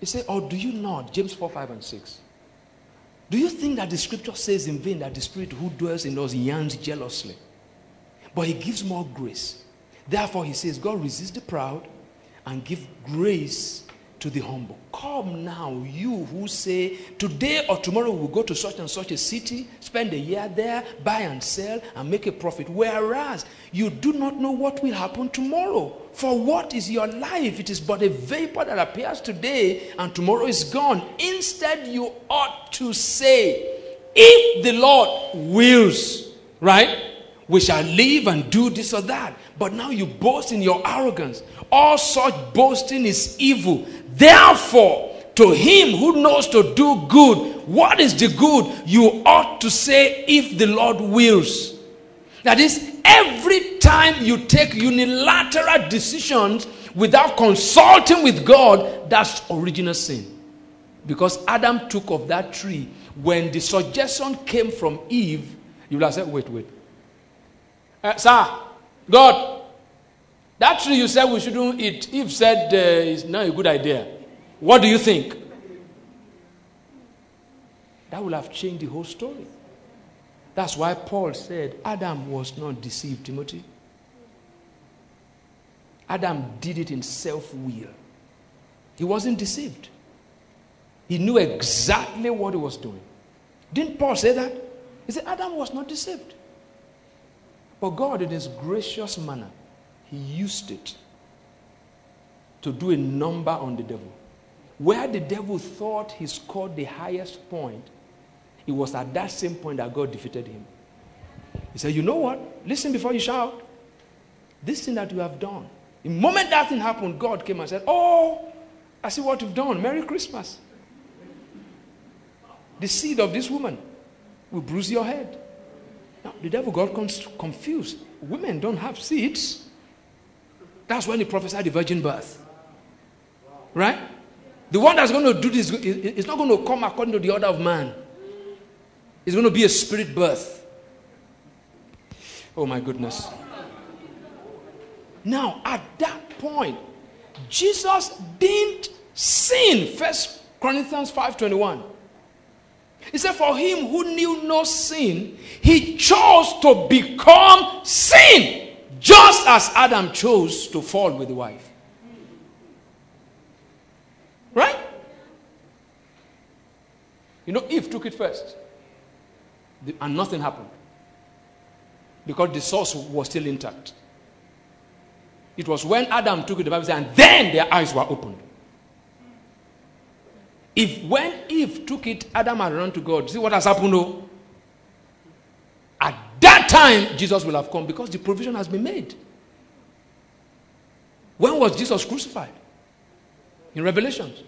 He said, Or do you not? James 4, 5, and 6. Do you think that the scripture says in vain that the spirit who dwells in us yearns jealously? But he gives more grace. Therefore, he says, God resists the proud and give grace to the humble. Come now, you who say, Today or tomorrow we'll go to such and such a city, spend a year there, buy and sell, and make a profit. Whereas you do not know what will happen tomorrow. For what is your life? It is but a vapor that appears today and tomorrow is gone. Instead, you ought to say, If the Lord wills, right? We shall live and do this or that. But now you boast in your arrogance. All such boasting is evil. Therefore, to him who knows to do good, what is the good? You ought to say, if the Lord wills. That is, every time you take unilateral decisions without consulting with God, that's original sin. Because Adam took of that tree. When the suggestion came from Eve, you will have said, wait, wait. Uh, sir, God, that tree you said we shouldn't eat, Eve said uh, not a good idea. What do you think? That will have changed the whole story. That's why Paul said Adam was not deceived, Timothy. Adam did it in self will. He wasn't deceived. He knew exactly what he was doing. Didn't Paul say that? He said Adam was not deceived. But God, in his gracious manner, he used it to do a number on the devil. Where the devil thought he scored the highest point, it was at that same point that God defeated him. He said, You know what? Listen before you shout. This thing that you have done. The moment that thing happened, God came and said, Oh, I see what you've done. Merry Christmas. The seed of this woman will bruise your head. Now, the devil got confused. Women don't have seeds. That's when he prophesied the virgin birth. Right? The one that's going to do this is not going to come according to the order of man. It's going to be a spirit birth. Oh my goodness. Now, at that point, Jesus didn't sin. First Corinthians 5:21. He said, For him who knew no sin, he chose to become sin, just as Adam chose to fall with the wife. Right? You know, Eve took it first, and nothing happened because the source was still intact. It was when Adam took it, the Bible says, and then their eyes were opened. If when Eve took it, Adam had run to God. See what has happened though? At that time, Jesus will have come because the provision has been made. When was Jesus crucified? In Revelations.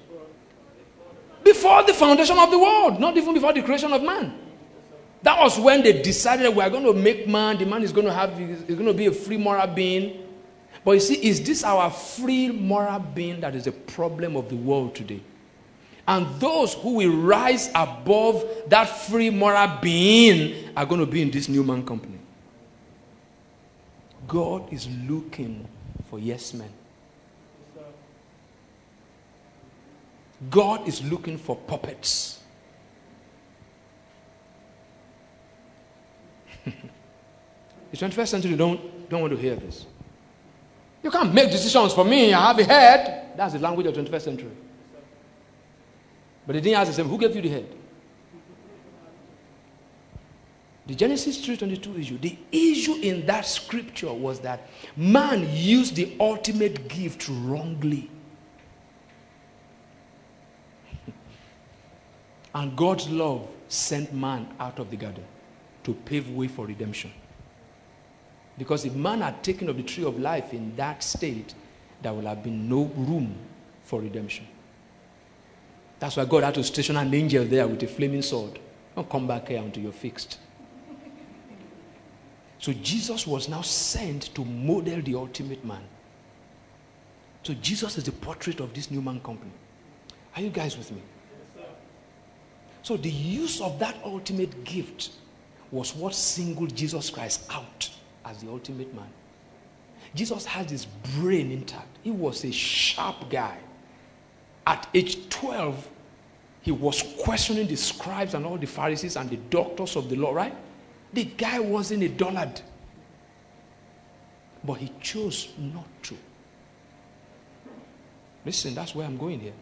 Before the foundation of the world, not even before the creation of man. That was when they decided we are going to make man, the man is going to have, is going to be a free moral being. But you see, is this our free moral being that is the problem of the world today? And those who will rise above that free moral being are going to be in this new man company. God is looking for yes men. God is looking for puppets. the 21st century don't, don't want to hear this. You can't make decisions for me. I have a head. That's the language of 21st century. But they didn't ask them, who gave you the head? The Genesis 3:22 issue, the issue in that scripture was that man used the ultimate gift wrongly. and God's love sent man out of the garden to pave way for redemption. Because if man had taken of the tree of life in that state, there would have been no room for redemption. That's why God had to station an angel there with a flaming sword. Don't come back here until you're fixed. So Jesus was now sent to model the ultimate man. So Jesus is the portrait of this new man company. Are you guys with me? So the use of that ultimate gift was what singled Jesus Christ out as the ultimate man. Jesus had his brain intact. He was a sharp guy. At age 12, he was questioning the scribes and all the Pharisees and the doctors of the law, right? The guy wasn't a dullard. But he chose not to. Listen, that's where I'm going here.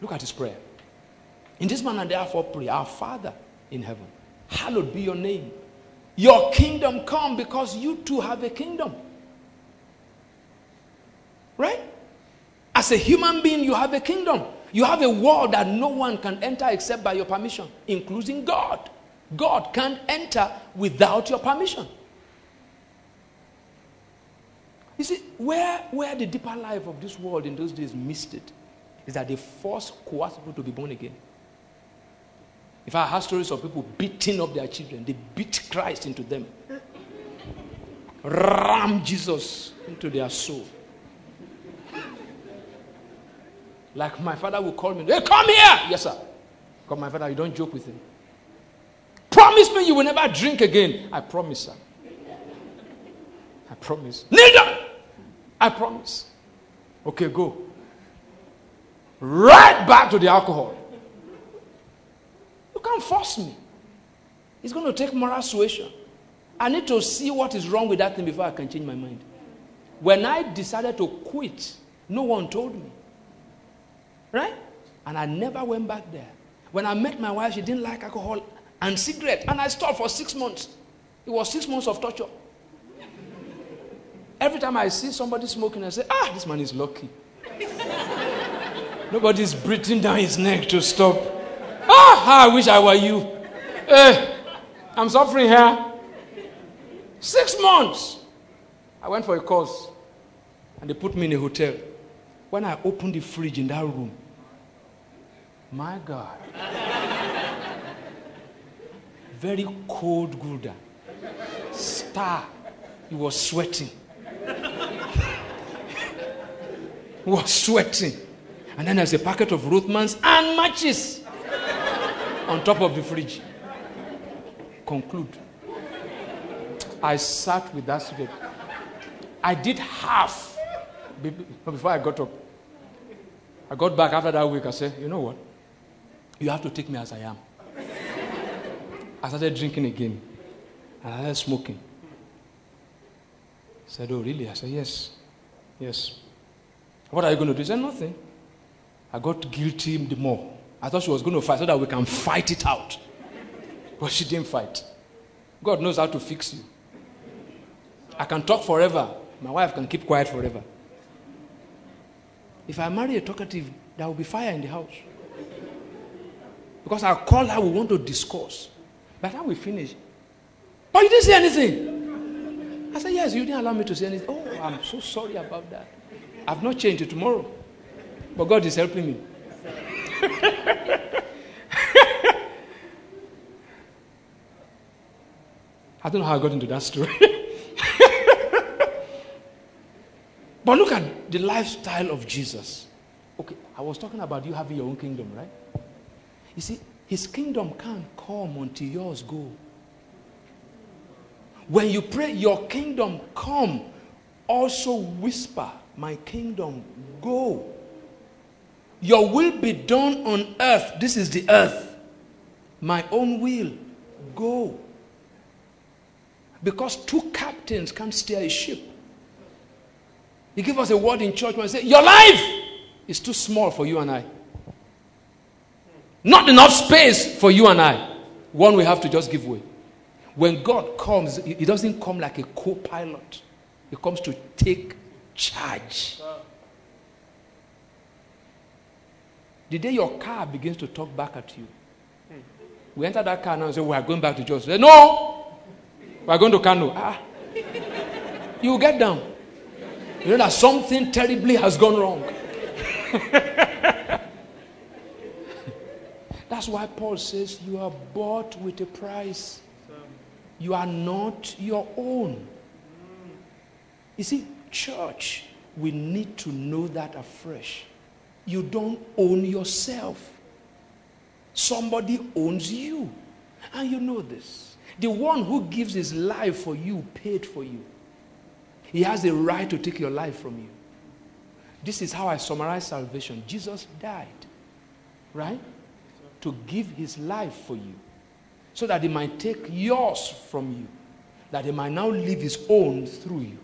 Look at his prayer. In this manner, therefore, pray, Our Father in heaven, hallowed be your name. Your kingdom come because you too have a kingdom. Right? As a human being, you have a kingdom. You have a world that no one can enter except by your permission, including God. God can't enter without your permission. You see, where, where the deeper life of this world in those days missed it is that they forced coerce people to be born again. If I have stories of people beating up their children, they beat Christ into them, ram Jesus into their soul. Like my father will call me, hey, come here! Yes, sir. Come, my father, you don't joke with him. Promise me you will never drink again. I promise, sir. I promise. Neither. I promise. Okay, go. Right back to the alcohol. You can't force me. It's going to take moral suasion. I need to see what is wrong with that thing before I can change my mind. When I decided to quit, no one told me. Right? And I never went back there. When I met my wife, she didn't like alcohol and cigarette. And I stopped for six months. It was six months of torture. Every time I see somebody smoking, I say, ah, this man is lucky. Nobody's breathing down his neck to stop. Ah, I wish I were you. Eh, I'm suffering here. Six months. I went for a course and they put me in a hotel. When I opened the fridge in that room, my God. Very cold Gulder. Star. He was sweating. he was sweating. And then there's a packet of Rothmans and matches on top of the fridge. Conclude. I sat with that cigarette. I did half before I got up. I got back after that week. I said, you know what? You have to take me as I am. I started drinking again. I started smoking. I said, Oh, really? I said, Yes. Yes. What are you going to do? He said, Nothing. I got guilty the more. I thought she was going to fight so that we can fight it out. But she didn't fight. God knows how to fix you. I can talk forever. My wife can keep quiet forever. If I marry a talkative, there will be fire in the house. Because I'll call her, we want to discuss. By the time we finish, but you didn't say anything. I said, Yes, you didn't allow me to say anything. Oh, I'm so sorry about that. I've not changed it tomorrow. But God is helping me. I don't know how I got into that story. but look at the lifestyle of Jesus. Okay, I was talking about you having your own kingdom, right? You see, his kingdom can't come until yours go. When you pray, your kingdom come, also whisper, My kingdom go. Your will be done on earth. This is the earth. My own will go. Because two captains can't steer a ship. He gave us a word in church when he said, Your life is too small for you and I. Not enough space for you and I. One we have to just give way. When God comes, He doesn't come like a co pilot, He comes to take charge. The day your car begins to talk back at you, we enter that car now and say, We are going back to Jos. Say, no, we are going to Kano. Ah. You get down. You know that something terribly has gone wrong. That's why Paul says, You are bought with a price. You are not your own. You see, church, we need to know that afresh. You don't own yourself, somebody owns you. And you know this. The one who gives his life for you paid for you. He has the right to take your life from you. This is how I summarize salvation. Jesus died, right? To give his life for you so that he might take yours from you, that he might now live his own through you.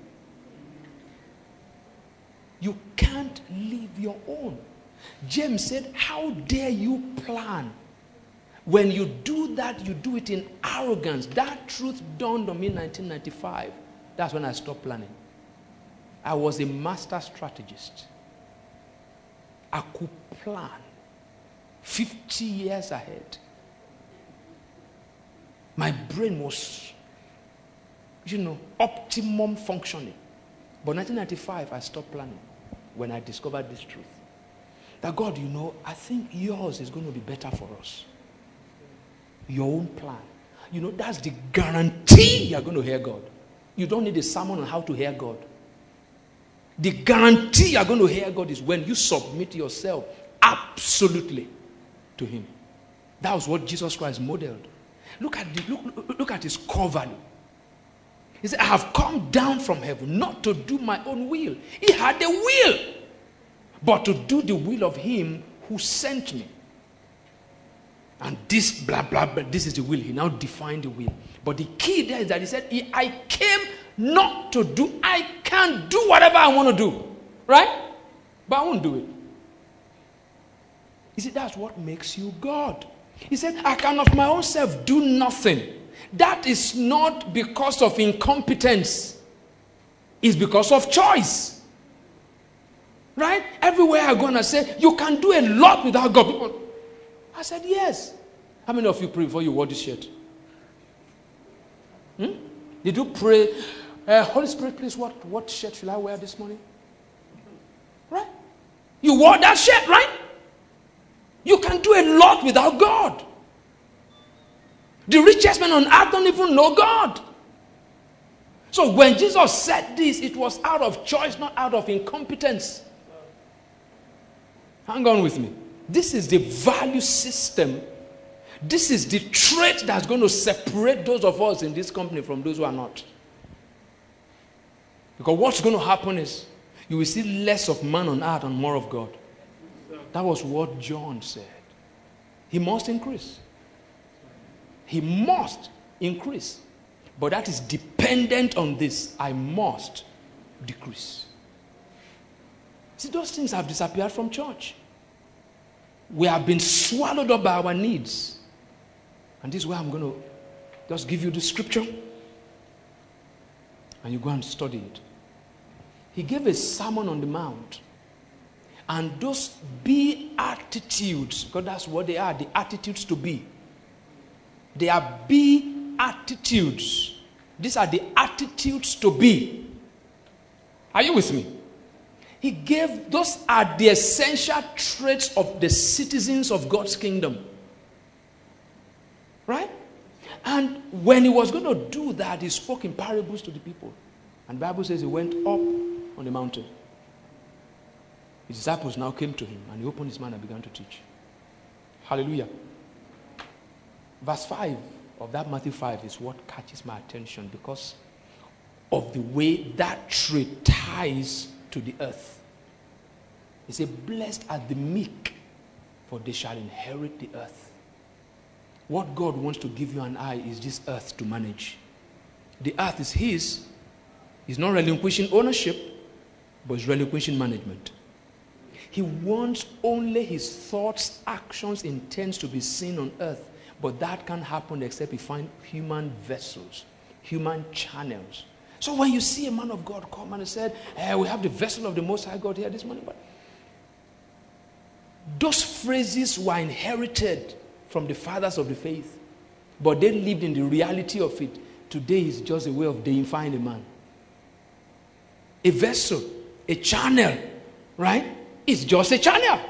You can't live your own. James said, How dare you plan? When you do that, you do it in arrogance. That truth dawned on me in 1995. That's when I stopped planning. I was a master strategist. I could plan 50 years ahead. My brain was, you know, optimum functioning. But 1995, I stopped planning when I discovered this truth. That God, you know, I think yours is going to be better for us. Your own plan. You know, that's the guarantee you're going to hear God. You don't need a sermon on how to hear God. The guarantee you're going to hear God is when you submit yourself absolutely to Him. That was what Jesus Christ modeled. Look at, the, look, look at his core value. He said, I have come down from heaven not to do my own will. He had a will, but to do the will of him who sent me. And this, blah, blah, blah, this is the will. He now defined the will. But the key there is that he said, I came not to do, I can do whatever I want to do. Right? But I won't do it. He said, that's what makes you God. He said, I can of my own self do nothing. That is not because of incompetence, it's because of choice. Right? Everywhere I go and I say, You can do a lot without God. I said, Yes. How many of you pray before you wore this shirt? Hmm? Did you pray, uh, Holy Spirit, please, what, what shirt should I wear this morning? Right? You wore that shirt, right? You can do a lot without God. The richest men on earth don't even know God. So when Jesus said this, it was out of choice, not out of incompetence. Hang on with me. This is the value system. This is the trait that's going to separate those of us in this company from those who are not. Because what's going to happen is you will see less of man on earth and more of God. That was what John said. He must increase. He must increase. But that is dependent on this. I must decrease. See, those things have disappeared from church. We have been swallowed up by our needs. And this is where I'm going to just give you the scripture and you go and study it. He gave a sermon on the mount. And those be attitudes, because that's what they are the attitudes to be. They are be attitudes. These are the attitudes to be. Are you with me? He gave, those are the essential traits of the citizens of God's kingdom. Right? And when he was going to do that, he spoke in parables to the people. And Bible says he went up on the mountain. His disciples now came to him and he opened his mouth and began to teach. Hallelujah. Verse 5 of that Matthew 5 is what catches my attention because of the way that trait ties to the earth. He said, Blessed are the meek, for they shall inherit the earth. What God wants to give you and I is this earth to manage. The earth is His. He's not relinquishing ownership, but He's relinquishing management. He wants only His thoughts, actions, intents to be seen on earth. But that can't happen except He find human vessels, human channels. So when you see a man of God come and said, hey, eh, We have the vessel of the Most High God here this morning, but those phrases were inherited from the fathers of the faith, but they lived in the reality of it. Today is just a way of deifying a man. A vessel, a channel, right? It's just a channel.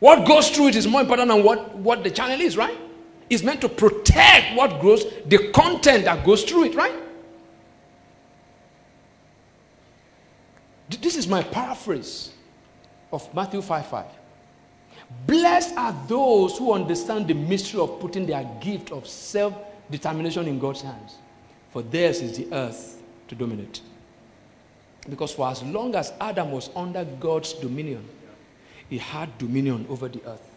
What goes through it is more important than what, what the channel is, right? It's meant to protect what goes, the content that goes through it, right? This is my paraphrase of Matthew 5 5. Blessed are those who understand the mystery of putting their gift of self determination in God's hands, for theirs is the earth to dominate. Because for as long as Adam was under God's dominion, he had dominion over the earth.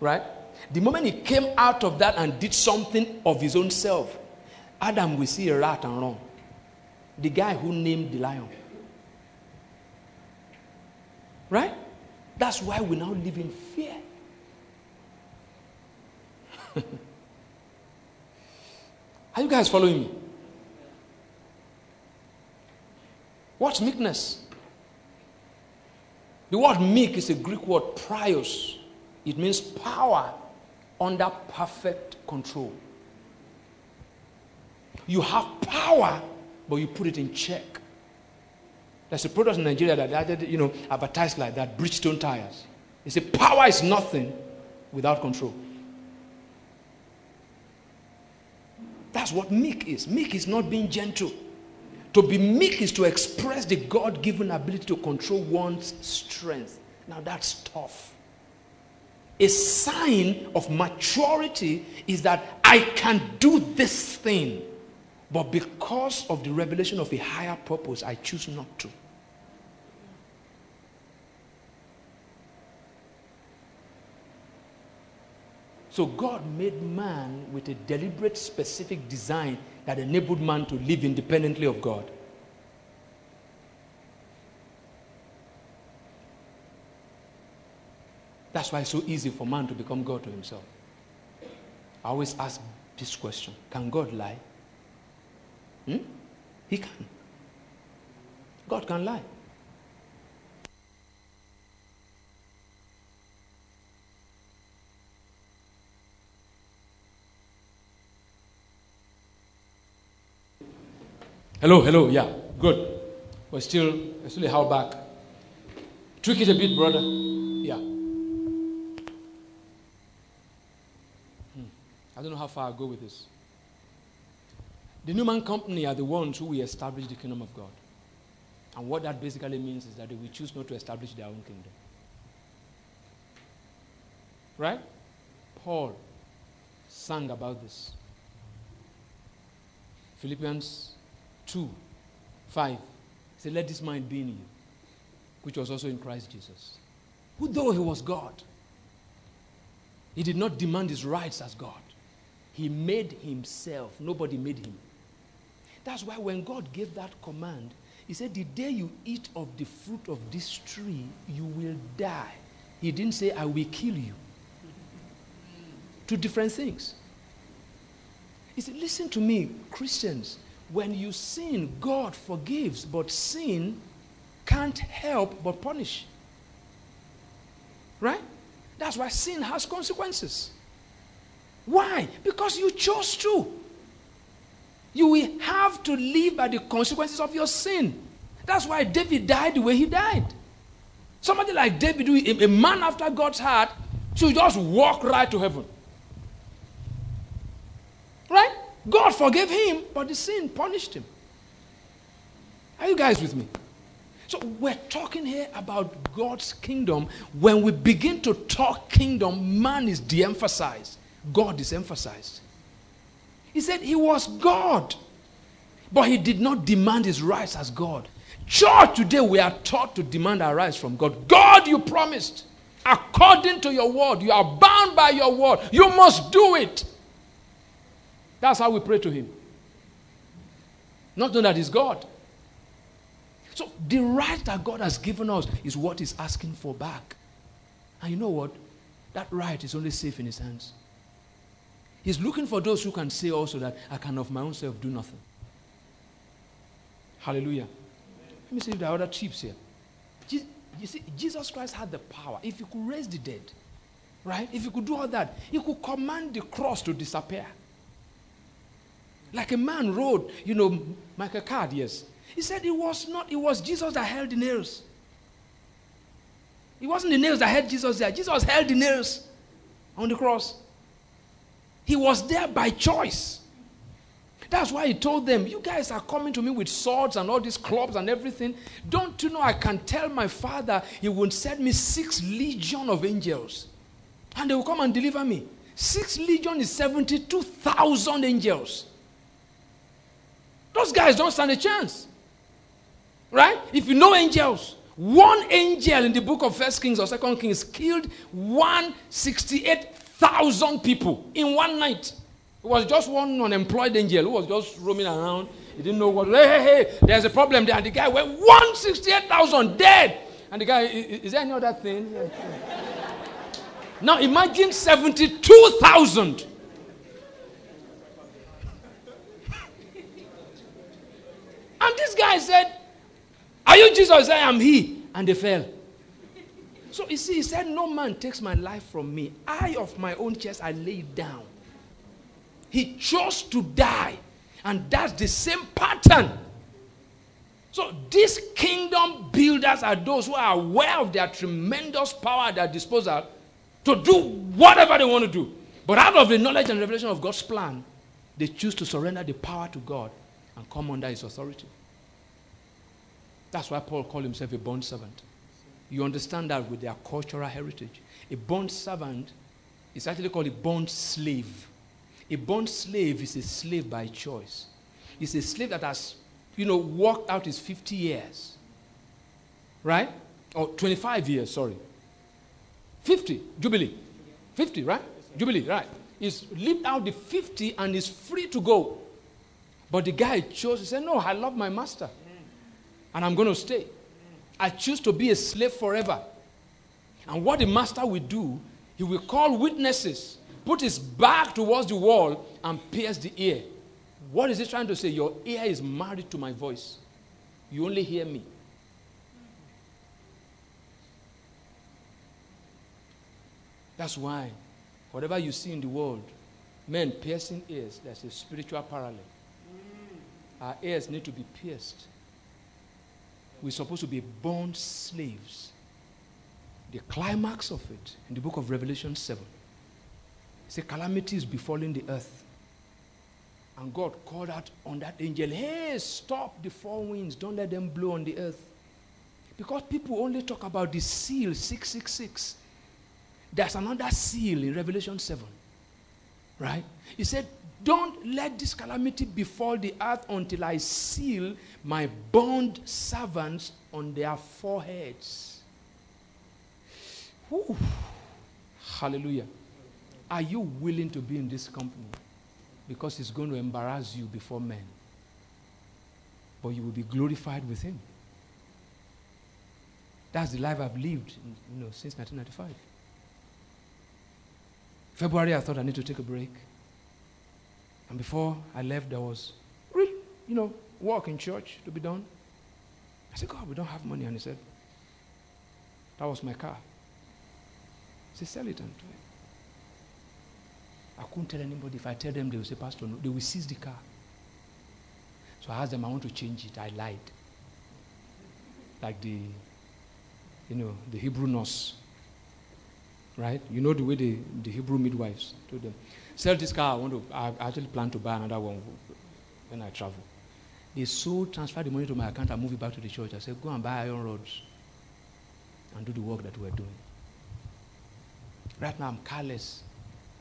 Right? The moment he came out of that and did something of his own self, Adam will see a rat and run. The guy who named the lion. Right? That's why we now live in fear. Are you guys following me? What's meekness? The word meek is a Greek word, prios. It means power under perfect control. You have power, but you put it in check. There's a product in Nigeria that, you know, advertised like that, Bridgestone tires. They say power is nothing without control. That's what meek is. Meek is not being gentle. To be meek is to express the God given ability to control one's strength. Now that's tough. A sign of maturity is that I can do this thing, but because of the revelation of a higher purpose, I choose not to. So God made man with a deliberate, specific design that enabled man to live independently of God. That's why it's so easy for man to become God to himself. I always ask this question Can God lie? Hmm? He can. God can lie. Hello, hello, yeah, good. We're still, we're still how back. Tweak it a bit, brother. Yeah. Hmm. I don't know how far I'll go with this. The New Man Company are the ones who will establish the kingdom of God. And what that basically means is that they will choose not to establish their own kingdom. Right? Paul sang about this. Philippians 2 5. He said, Let this mind be in you, which was also in Christ Jesus. Who, though he was God, he did not demand his rights as God. He made himself. Nobody made him. That's why when God gave that command, He said, The day you eat of the fruit of this tree, you will die. He didn't say, I will kill you. Two different things. He said, Listen to me, Christians. When you sin, God forgives, but sin can't help but punish. Right? That's why sin has consequences. Why? Because you chose to. You will have to live by the consequences of your sin. That's why David died the way he died. Somebody like David, a man after God's heart, should just walk right to heaven. Right? God forgave him, but the sin punished him. Are you guys with me? So we're talking here about God's kingdom. When we begin to talk kingdom, man is de emphasized, God is emphasized. He said he was God, but he did not demand his rights as God. Church, today we are taught to demand our rights from God. God, you promised. According to your word, you are bound by your word. You must do it. That's how we pray to him. Not knowing that he's God. So the right that God has given us is what he's asking for back. And you know what? That right is only safe in his hands. He's looking for those who can say also that I can of my own self do nothing. Hallelujah. Let me see if there are other chips here. You see, Jesus Christ had the power. If he could raise the dead, right? If he could do all that, he could command the cross to disappear. Like a man wrote, you know, Michael Card, yes. He said it was not, it was Jesus that held the nails. It wasn't the nails that held Jesus there. Jesus held the nails on the cross. He was there by choice. That's why he told them, You guys are coming to me with swords and all these clubs and everything. Don't you know I can tell my father he will send me six legion of angels and they will come and deliver me? Six legion is 72,000 angels. Those guys don't stand a chance. Right? If you know angels, one angel in the book of First Kings or Second Kings killed 168,000 people in one night. It was just one unemployed angel who was just roaming around. He didn't know what. Hey, hey, hey, there's a problem there. And the guy went 168,000 dead. And the guy, is, there any other thing? now imagine 72,000. And this guy said, Are you Jesus? I am he. And they fell. So you see, he said, No man takes my life from me. I of my own chest I lay it down. He chose to die. And that's the same pattern. So these kingdom builders are those who are aware of their tremendous power at their disposal to do whatever they want to do. But out of the knowledge and revelation of God's plan, they choose to surrender the power to God and come under his authority. That's why Paul called himself a bond servant. You understand that with their cultural heritage. A bond servant is actually called a bond slave. A bond slave is a slave by choice. It's a slave that has, you know, worked out his 50 years. Right? Or 25 years, sorry. 50, Jubilee. 50, right? Jubilee, right. He's lived out the 50 and is free to go. But the guy chose, he said, No, I love my master. And I'm going to stay. I choose to be a slave forever. And what the master will do, he will call witnesses put his back towards the wall and pierce the ear. What is he trying to say? Your ear is married to my voice. You only hear me. That's why, whatever you see in the world, men piercing ears, there's a spiritual parallel. Our ears need to be pierced. We're supposed to be born slaves. The climax of it in the book of Revelation 7 Say, calamity is befalling the earth. And God called out on that angel, hey, stop the four winds. Don't let them blow on the earth. Because people only talk about the seal 666. There's another seal in Revelation 7. Right? He said, Don't let this calamity befall the earth until I seal my bond servants on their foreheads. Whew. Hallelujah. Are you willing to be in this company? because it's going to embarrass you before men. But you will be glorified with him. That's the life I've lived you know, since 1995. February, I thought I need to take a break. And before I left, there was, you know, work in church to be done. I said, God, we don't have money. And he said, that was my car. He said, sell it and do it. I couldn't tell anybody. If I tell them, they will say, Pastor, no. They will seize the car. So I asked them, I want to change it. I lied. Like the, you know, the Hebrew nurse. Right? You know the way the, the Hebrew midwives told them, sell this car. Ah, I want to, I actually plan to buy another one when I travel. They sold, transferred the money to my account and moved it back to the church. I said, go and buy iron rods and do the work that we're doing. Right now, I'm careless.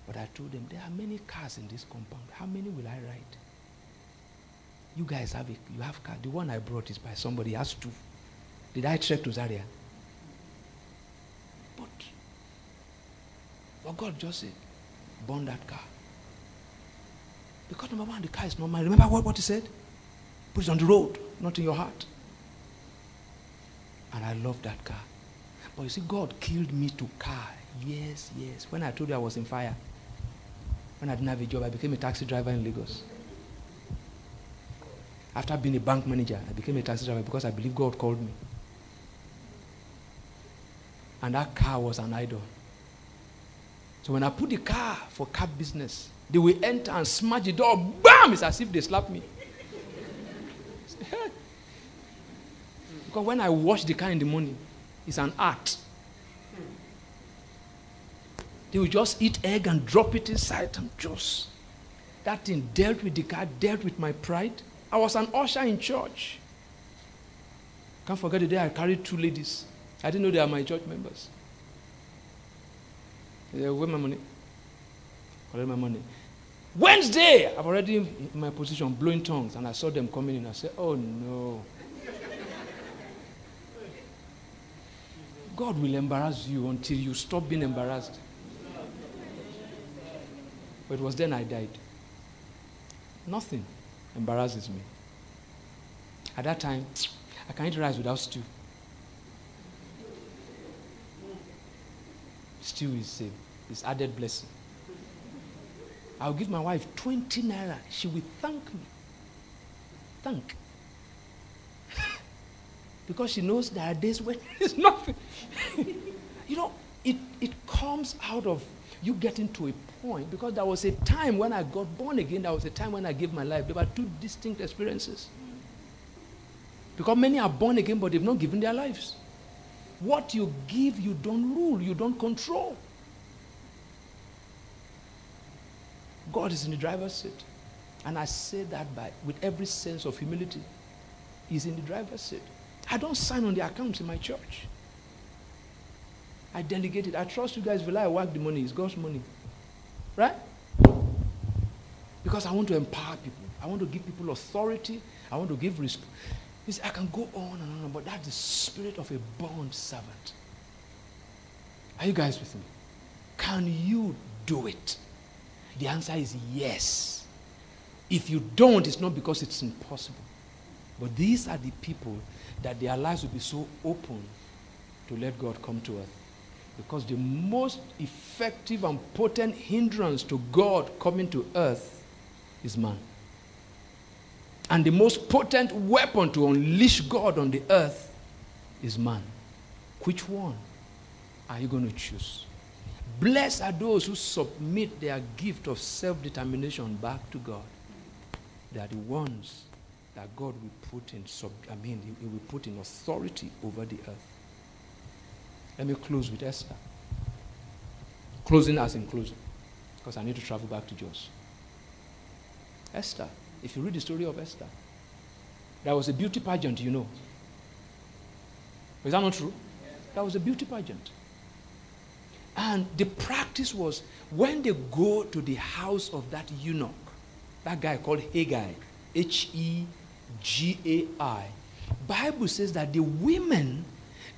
But I told them, there are many cars in this compound. How many will I ride? You guys have a, you have car. The one I brought is by somebody. Has two. Did I trek to Zaria? But, but God just said, burn that car. Because number one, the car is not mine. Remember what, what he said? Put it on the road, not in your heart. And I love that car. But you see, God killed me to car. Yes, yes. When I told you I was in fire, when I didn't have a job, I became a taxi driver in Lagos. After being a bank manager, I became a taxi driver because I believe God called me. And that car was an idol. So when I put the car for cab business, they will enter and smash the door. Bam! It's as if they slapped me. because when I wash the car in the morning, it's an art. They will just eat egg and drop it inside and just. That thing dealt with the car, dealt with my pride. I was an usher in church. Can't forget the day I carried two ladies. I didn't know they are my church members. Where my money? Where my money? Wednesday, I've already in my position blowing tongues, and I saw them coming in. I said, "Oh no." God will embarrass you until you stop being embarrassed. But it was then I died. Nothing embarrasses me. At that time, I can eat rice without stew. Stew is a is added blessing. I'll give my wife 20 naira. She will thank me. Thank. because she knows there are days when it's nothing. you know, it, it comes out of you getting to a point because there was a time when I got born again, there was a time when I gave my life. There were two distinct experiences. Because many are born again, but they've not given their lives. What you give, you don't rule, you don't control. God is in the driver's seat. And I say that by with every sense of humility. He's in the driver's seat. I don't sign on the accounts in my church. I delegate it. I trust you guys will I work the money. It's God's money. Right? Because I want to empower people. I want to give people authority. I want to give respect. I can go on and on, but that's the spirit of a bond servant. Are you guys with me? Can you do it? The answer is yes. If you don't, it's not because it's impossible. But these are the people that their lives will be so open to let God come to earth. Because the most effective and potent hindrance to God coming to earth is man. And the most potent weapon to unleash God on the earth is man. Which one are you going to choose? Blessed are those who submit their gift of self determination back to God. They are the ones that God will put in sub, I mean, he will put in authority over the earth. Let me close with Esther. Closing as in closing, because I need to travel back to Jos. Esther, if you read the story of Esther, there was a beauty pageant, you know. Is that not true? That was a beauty pageant. And the practice was when they go to the house of that eunuch, that guy called Hegai, H E G A I. Bible says that the women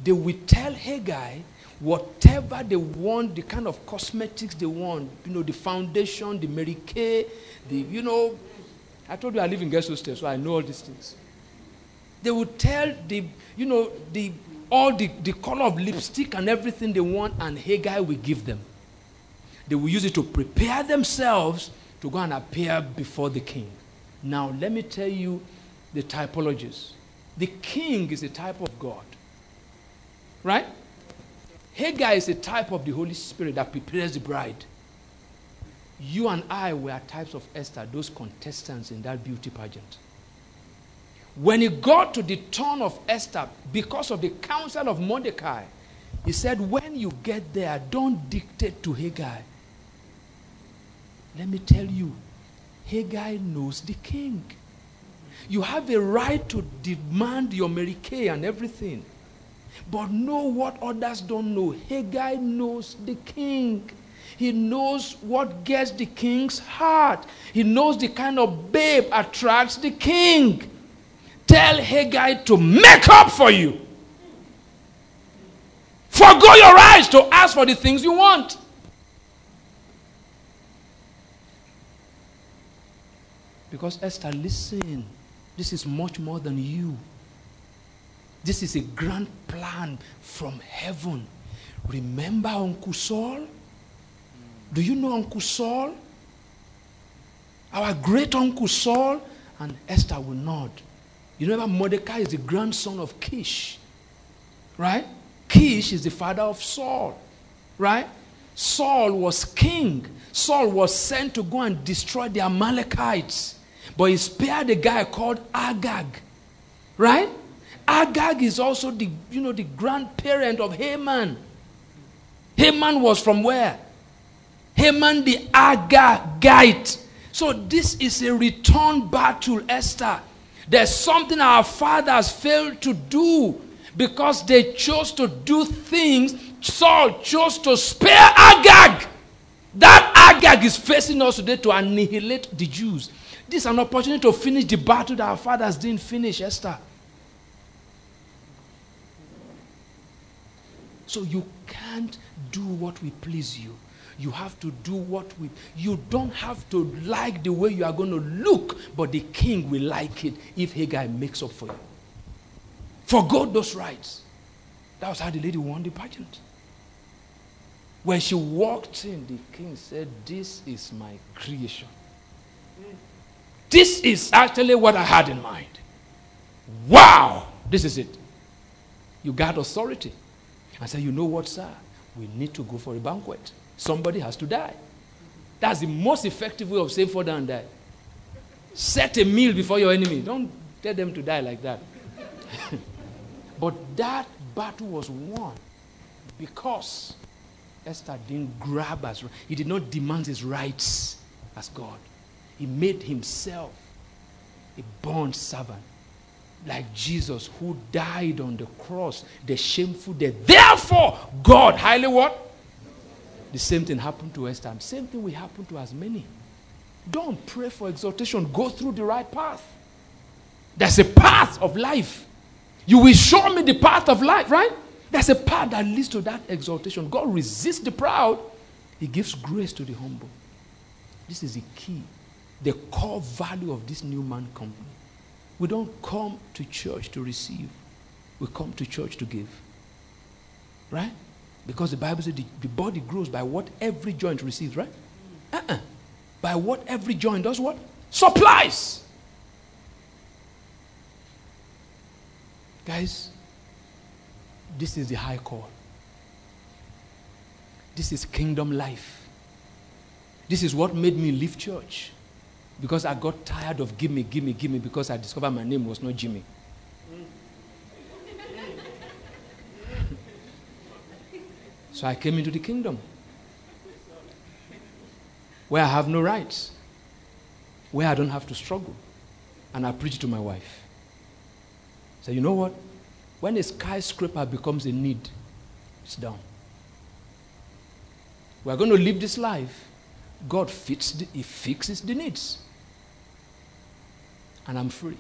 they will tell Hegai whatever they want, the kind of cosmetics they want, you know, the foundation, the Mary Kay, the, you know, I told you I live in guest hostel, so I know all these things. They would tell the, you know, the all the, the color of lipstick and everything they want, and Hagar will give them. They will use it to prepare themselves to go and appear before the king. Now, let me tell you the typologies. The king is a type of God. Right? Hagar is a type of the Holy Spirit that prepares the bride. You and I were types of Esther, those contestants in that beauty pageant. When he got to the turn of Esther, because of the counsel of Mordecai, he said, When you get there, don't dictate to Hagar. Let me tell you, Hagar knows the king. You have a right to demand your Mary and everything. But know what others don't know. Hagar knows the king. He knows what gets the king's heart. He knows the kind of babe attracts the king. Tell Hagar to make up for you. Forgo your eyes to ask for the things you want. Because Esther, listen, this is much more than you. This is a grand plan from heaven. Remember Uncle Saul? Do you know Uncle Saul? Our great Uncle Saul? And Esther will nod. You remember Mordecai is the grandson of Kish. Right? Kish is the father of Saul. Right? Saul was king. Saul was sent to go and destroy the Amalekites. But he spared a guy called Agag. Right? Agag is also the, you know, the grandparent of Haman. Haman was from where? Haman the Agagite. So this is a return battle, Esther. There's something our fathers failed to do because they chose to do things. Saul chose to spare Agag. That Agag is facing us today to annihilate the Jews. This is an opportunity to finish the battle that our fathers didn't finish, Esther. So you can't do what we please you. You have to do what we. You don't have to like the way you are going to look, but the king will like it if Hagar makes up for you. Forgo those rights. That was how the lady won the pageant. When she walked in, the king said, This is my creation. This is actually what I had in mind. Wow! This is it. You got authority. I said, You know what, sir? We need to go for a banquet. Somebody has to die. That's the most effective way of saying for and die. Set a meal before your enemy. Don't tell them to die like that. but that battle was won because Esther didn't grab as he did not demand his rights as God. He made himself a bond servant like Jesus who died on the cross, the shameful death. Therefore, God highly what? The same thing happened to Esther. Same thing will happen to as many. Don't pray for exaltation. Go through the right path. There's a path of life. You will show me the path of life, right? There's a path that leads to that exaltation. God resists the proud, He gives grace to the humble. This is the key, the core value of this new man company. We don't come to church to receive, we come to church to give. Right? Because the Bible says the, the body grows by what every joint receives, right? Uh-uh. By what every joint does what? Supplies. Guys, this is the high call. This is kingdom life. This is what made me leave church. Because I got tired of gimme, gimme, gimme because I discovered my name was not Jimmy. So I came into the kingdom where I have no rights, where I don't have to struggle. And I preached to my wife. So, you know what? When a skyscraper becomes a need, it's done. We're going to live this life. God fits the, He fixes the needs. And I'm free.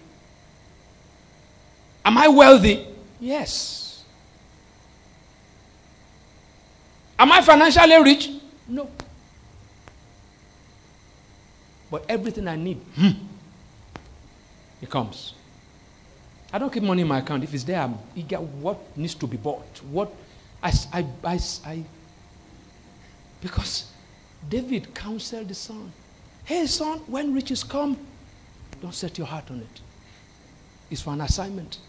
Am I wealthy? Yes. Am I financially rich? No. But everything I need, hmm, it comes. I don't keep money in my account. If it's there, I'm eager. What needs to be bought? What I, I, I, I because David counseled the son. Hey, son, when riches come, don't set your heart on it. It's for an assignment.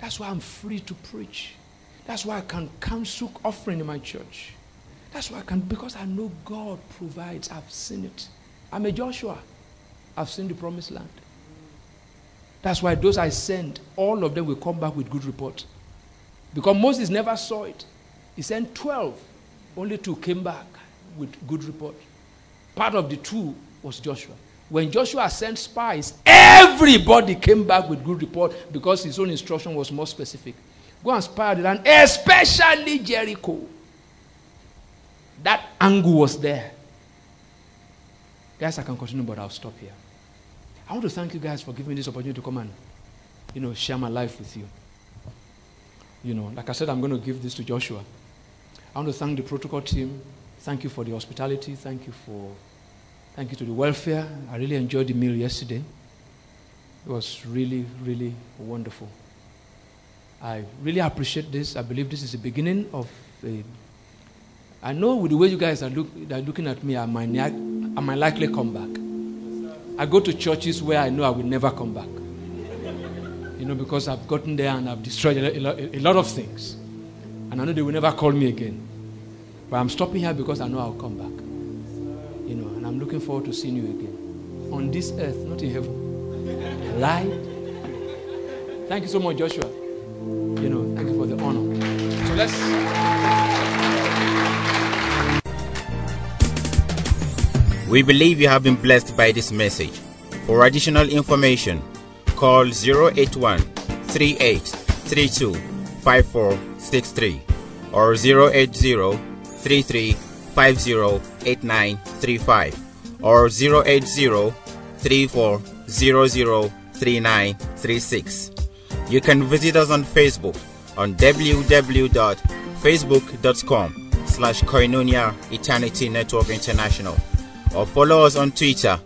That's why I'm free to preach. That's why I can counsel offering in my church. That's why I can, because I know God provides. I've seen it. I'm a Joshua. I've seen the promised land. That's why those I sent, all of them will come back with good report. Because Moses never saw it. He sent 12. Only two came back with good report. Part of the two was Joshua. When Joshua sent spies, everybody came back with good report because his own instruction was more specific. Go and spy the land, especially Jericho. That angle was there. Guys, I can continue, but I'll stop here. I want to thank you guys for giving me this opportunity to come and, you know, share my life with you. You know, like I said, I'm going to give this to Joshua. I want to thank the protocol team. Thank you for the hospitality. Thank you for, thank you to the welfare. I really enjoyed the meal yesterday. It was really, really wonderful. I really appreciate this. I believe this is the beginning of a. I know with the way you guys are, look, are looking at me, I might, I might likely come back. I go to churches where I know I will never come back. You know, because I've gotten there and I've destroyed a lot, a lot of things. And I know they will never call me again. But I'm stopping here because I know I'll come back. You know, and I'm looking forward to seeing you again. On this earth, not in heaven. Right? Thank you so much, Joshua. Let's. We believe you have been blessed by this message. For additional information, call 081 38 32 5463 or 080 33 50 8935 or 080 34 00 3936. You can visit us on Facebook on www.facebook.com slash koinonia eternity network international or follow us on Twitter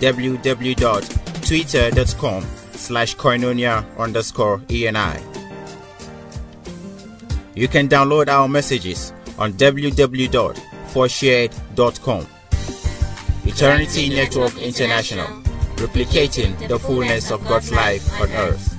www.twitter.com slash koinonia underscore ENI. You can download our messages on www.4shared.com. Eternity Network International, replicating the fullness of God's life on earth.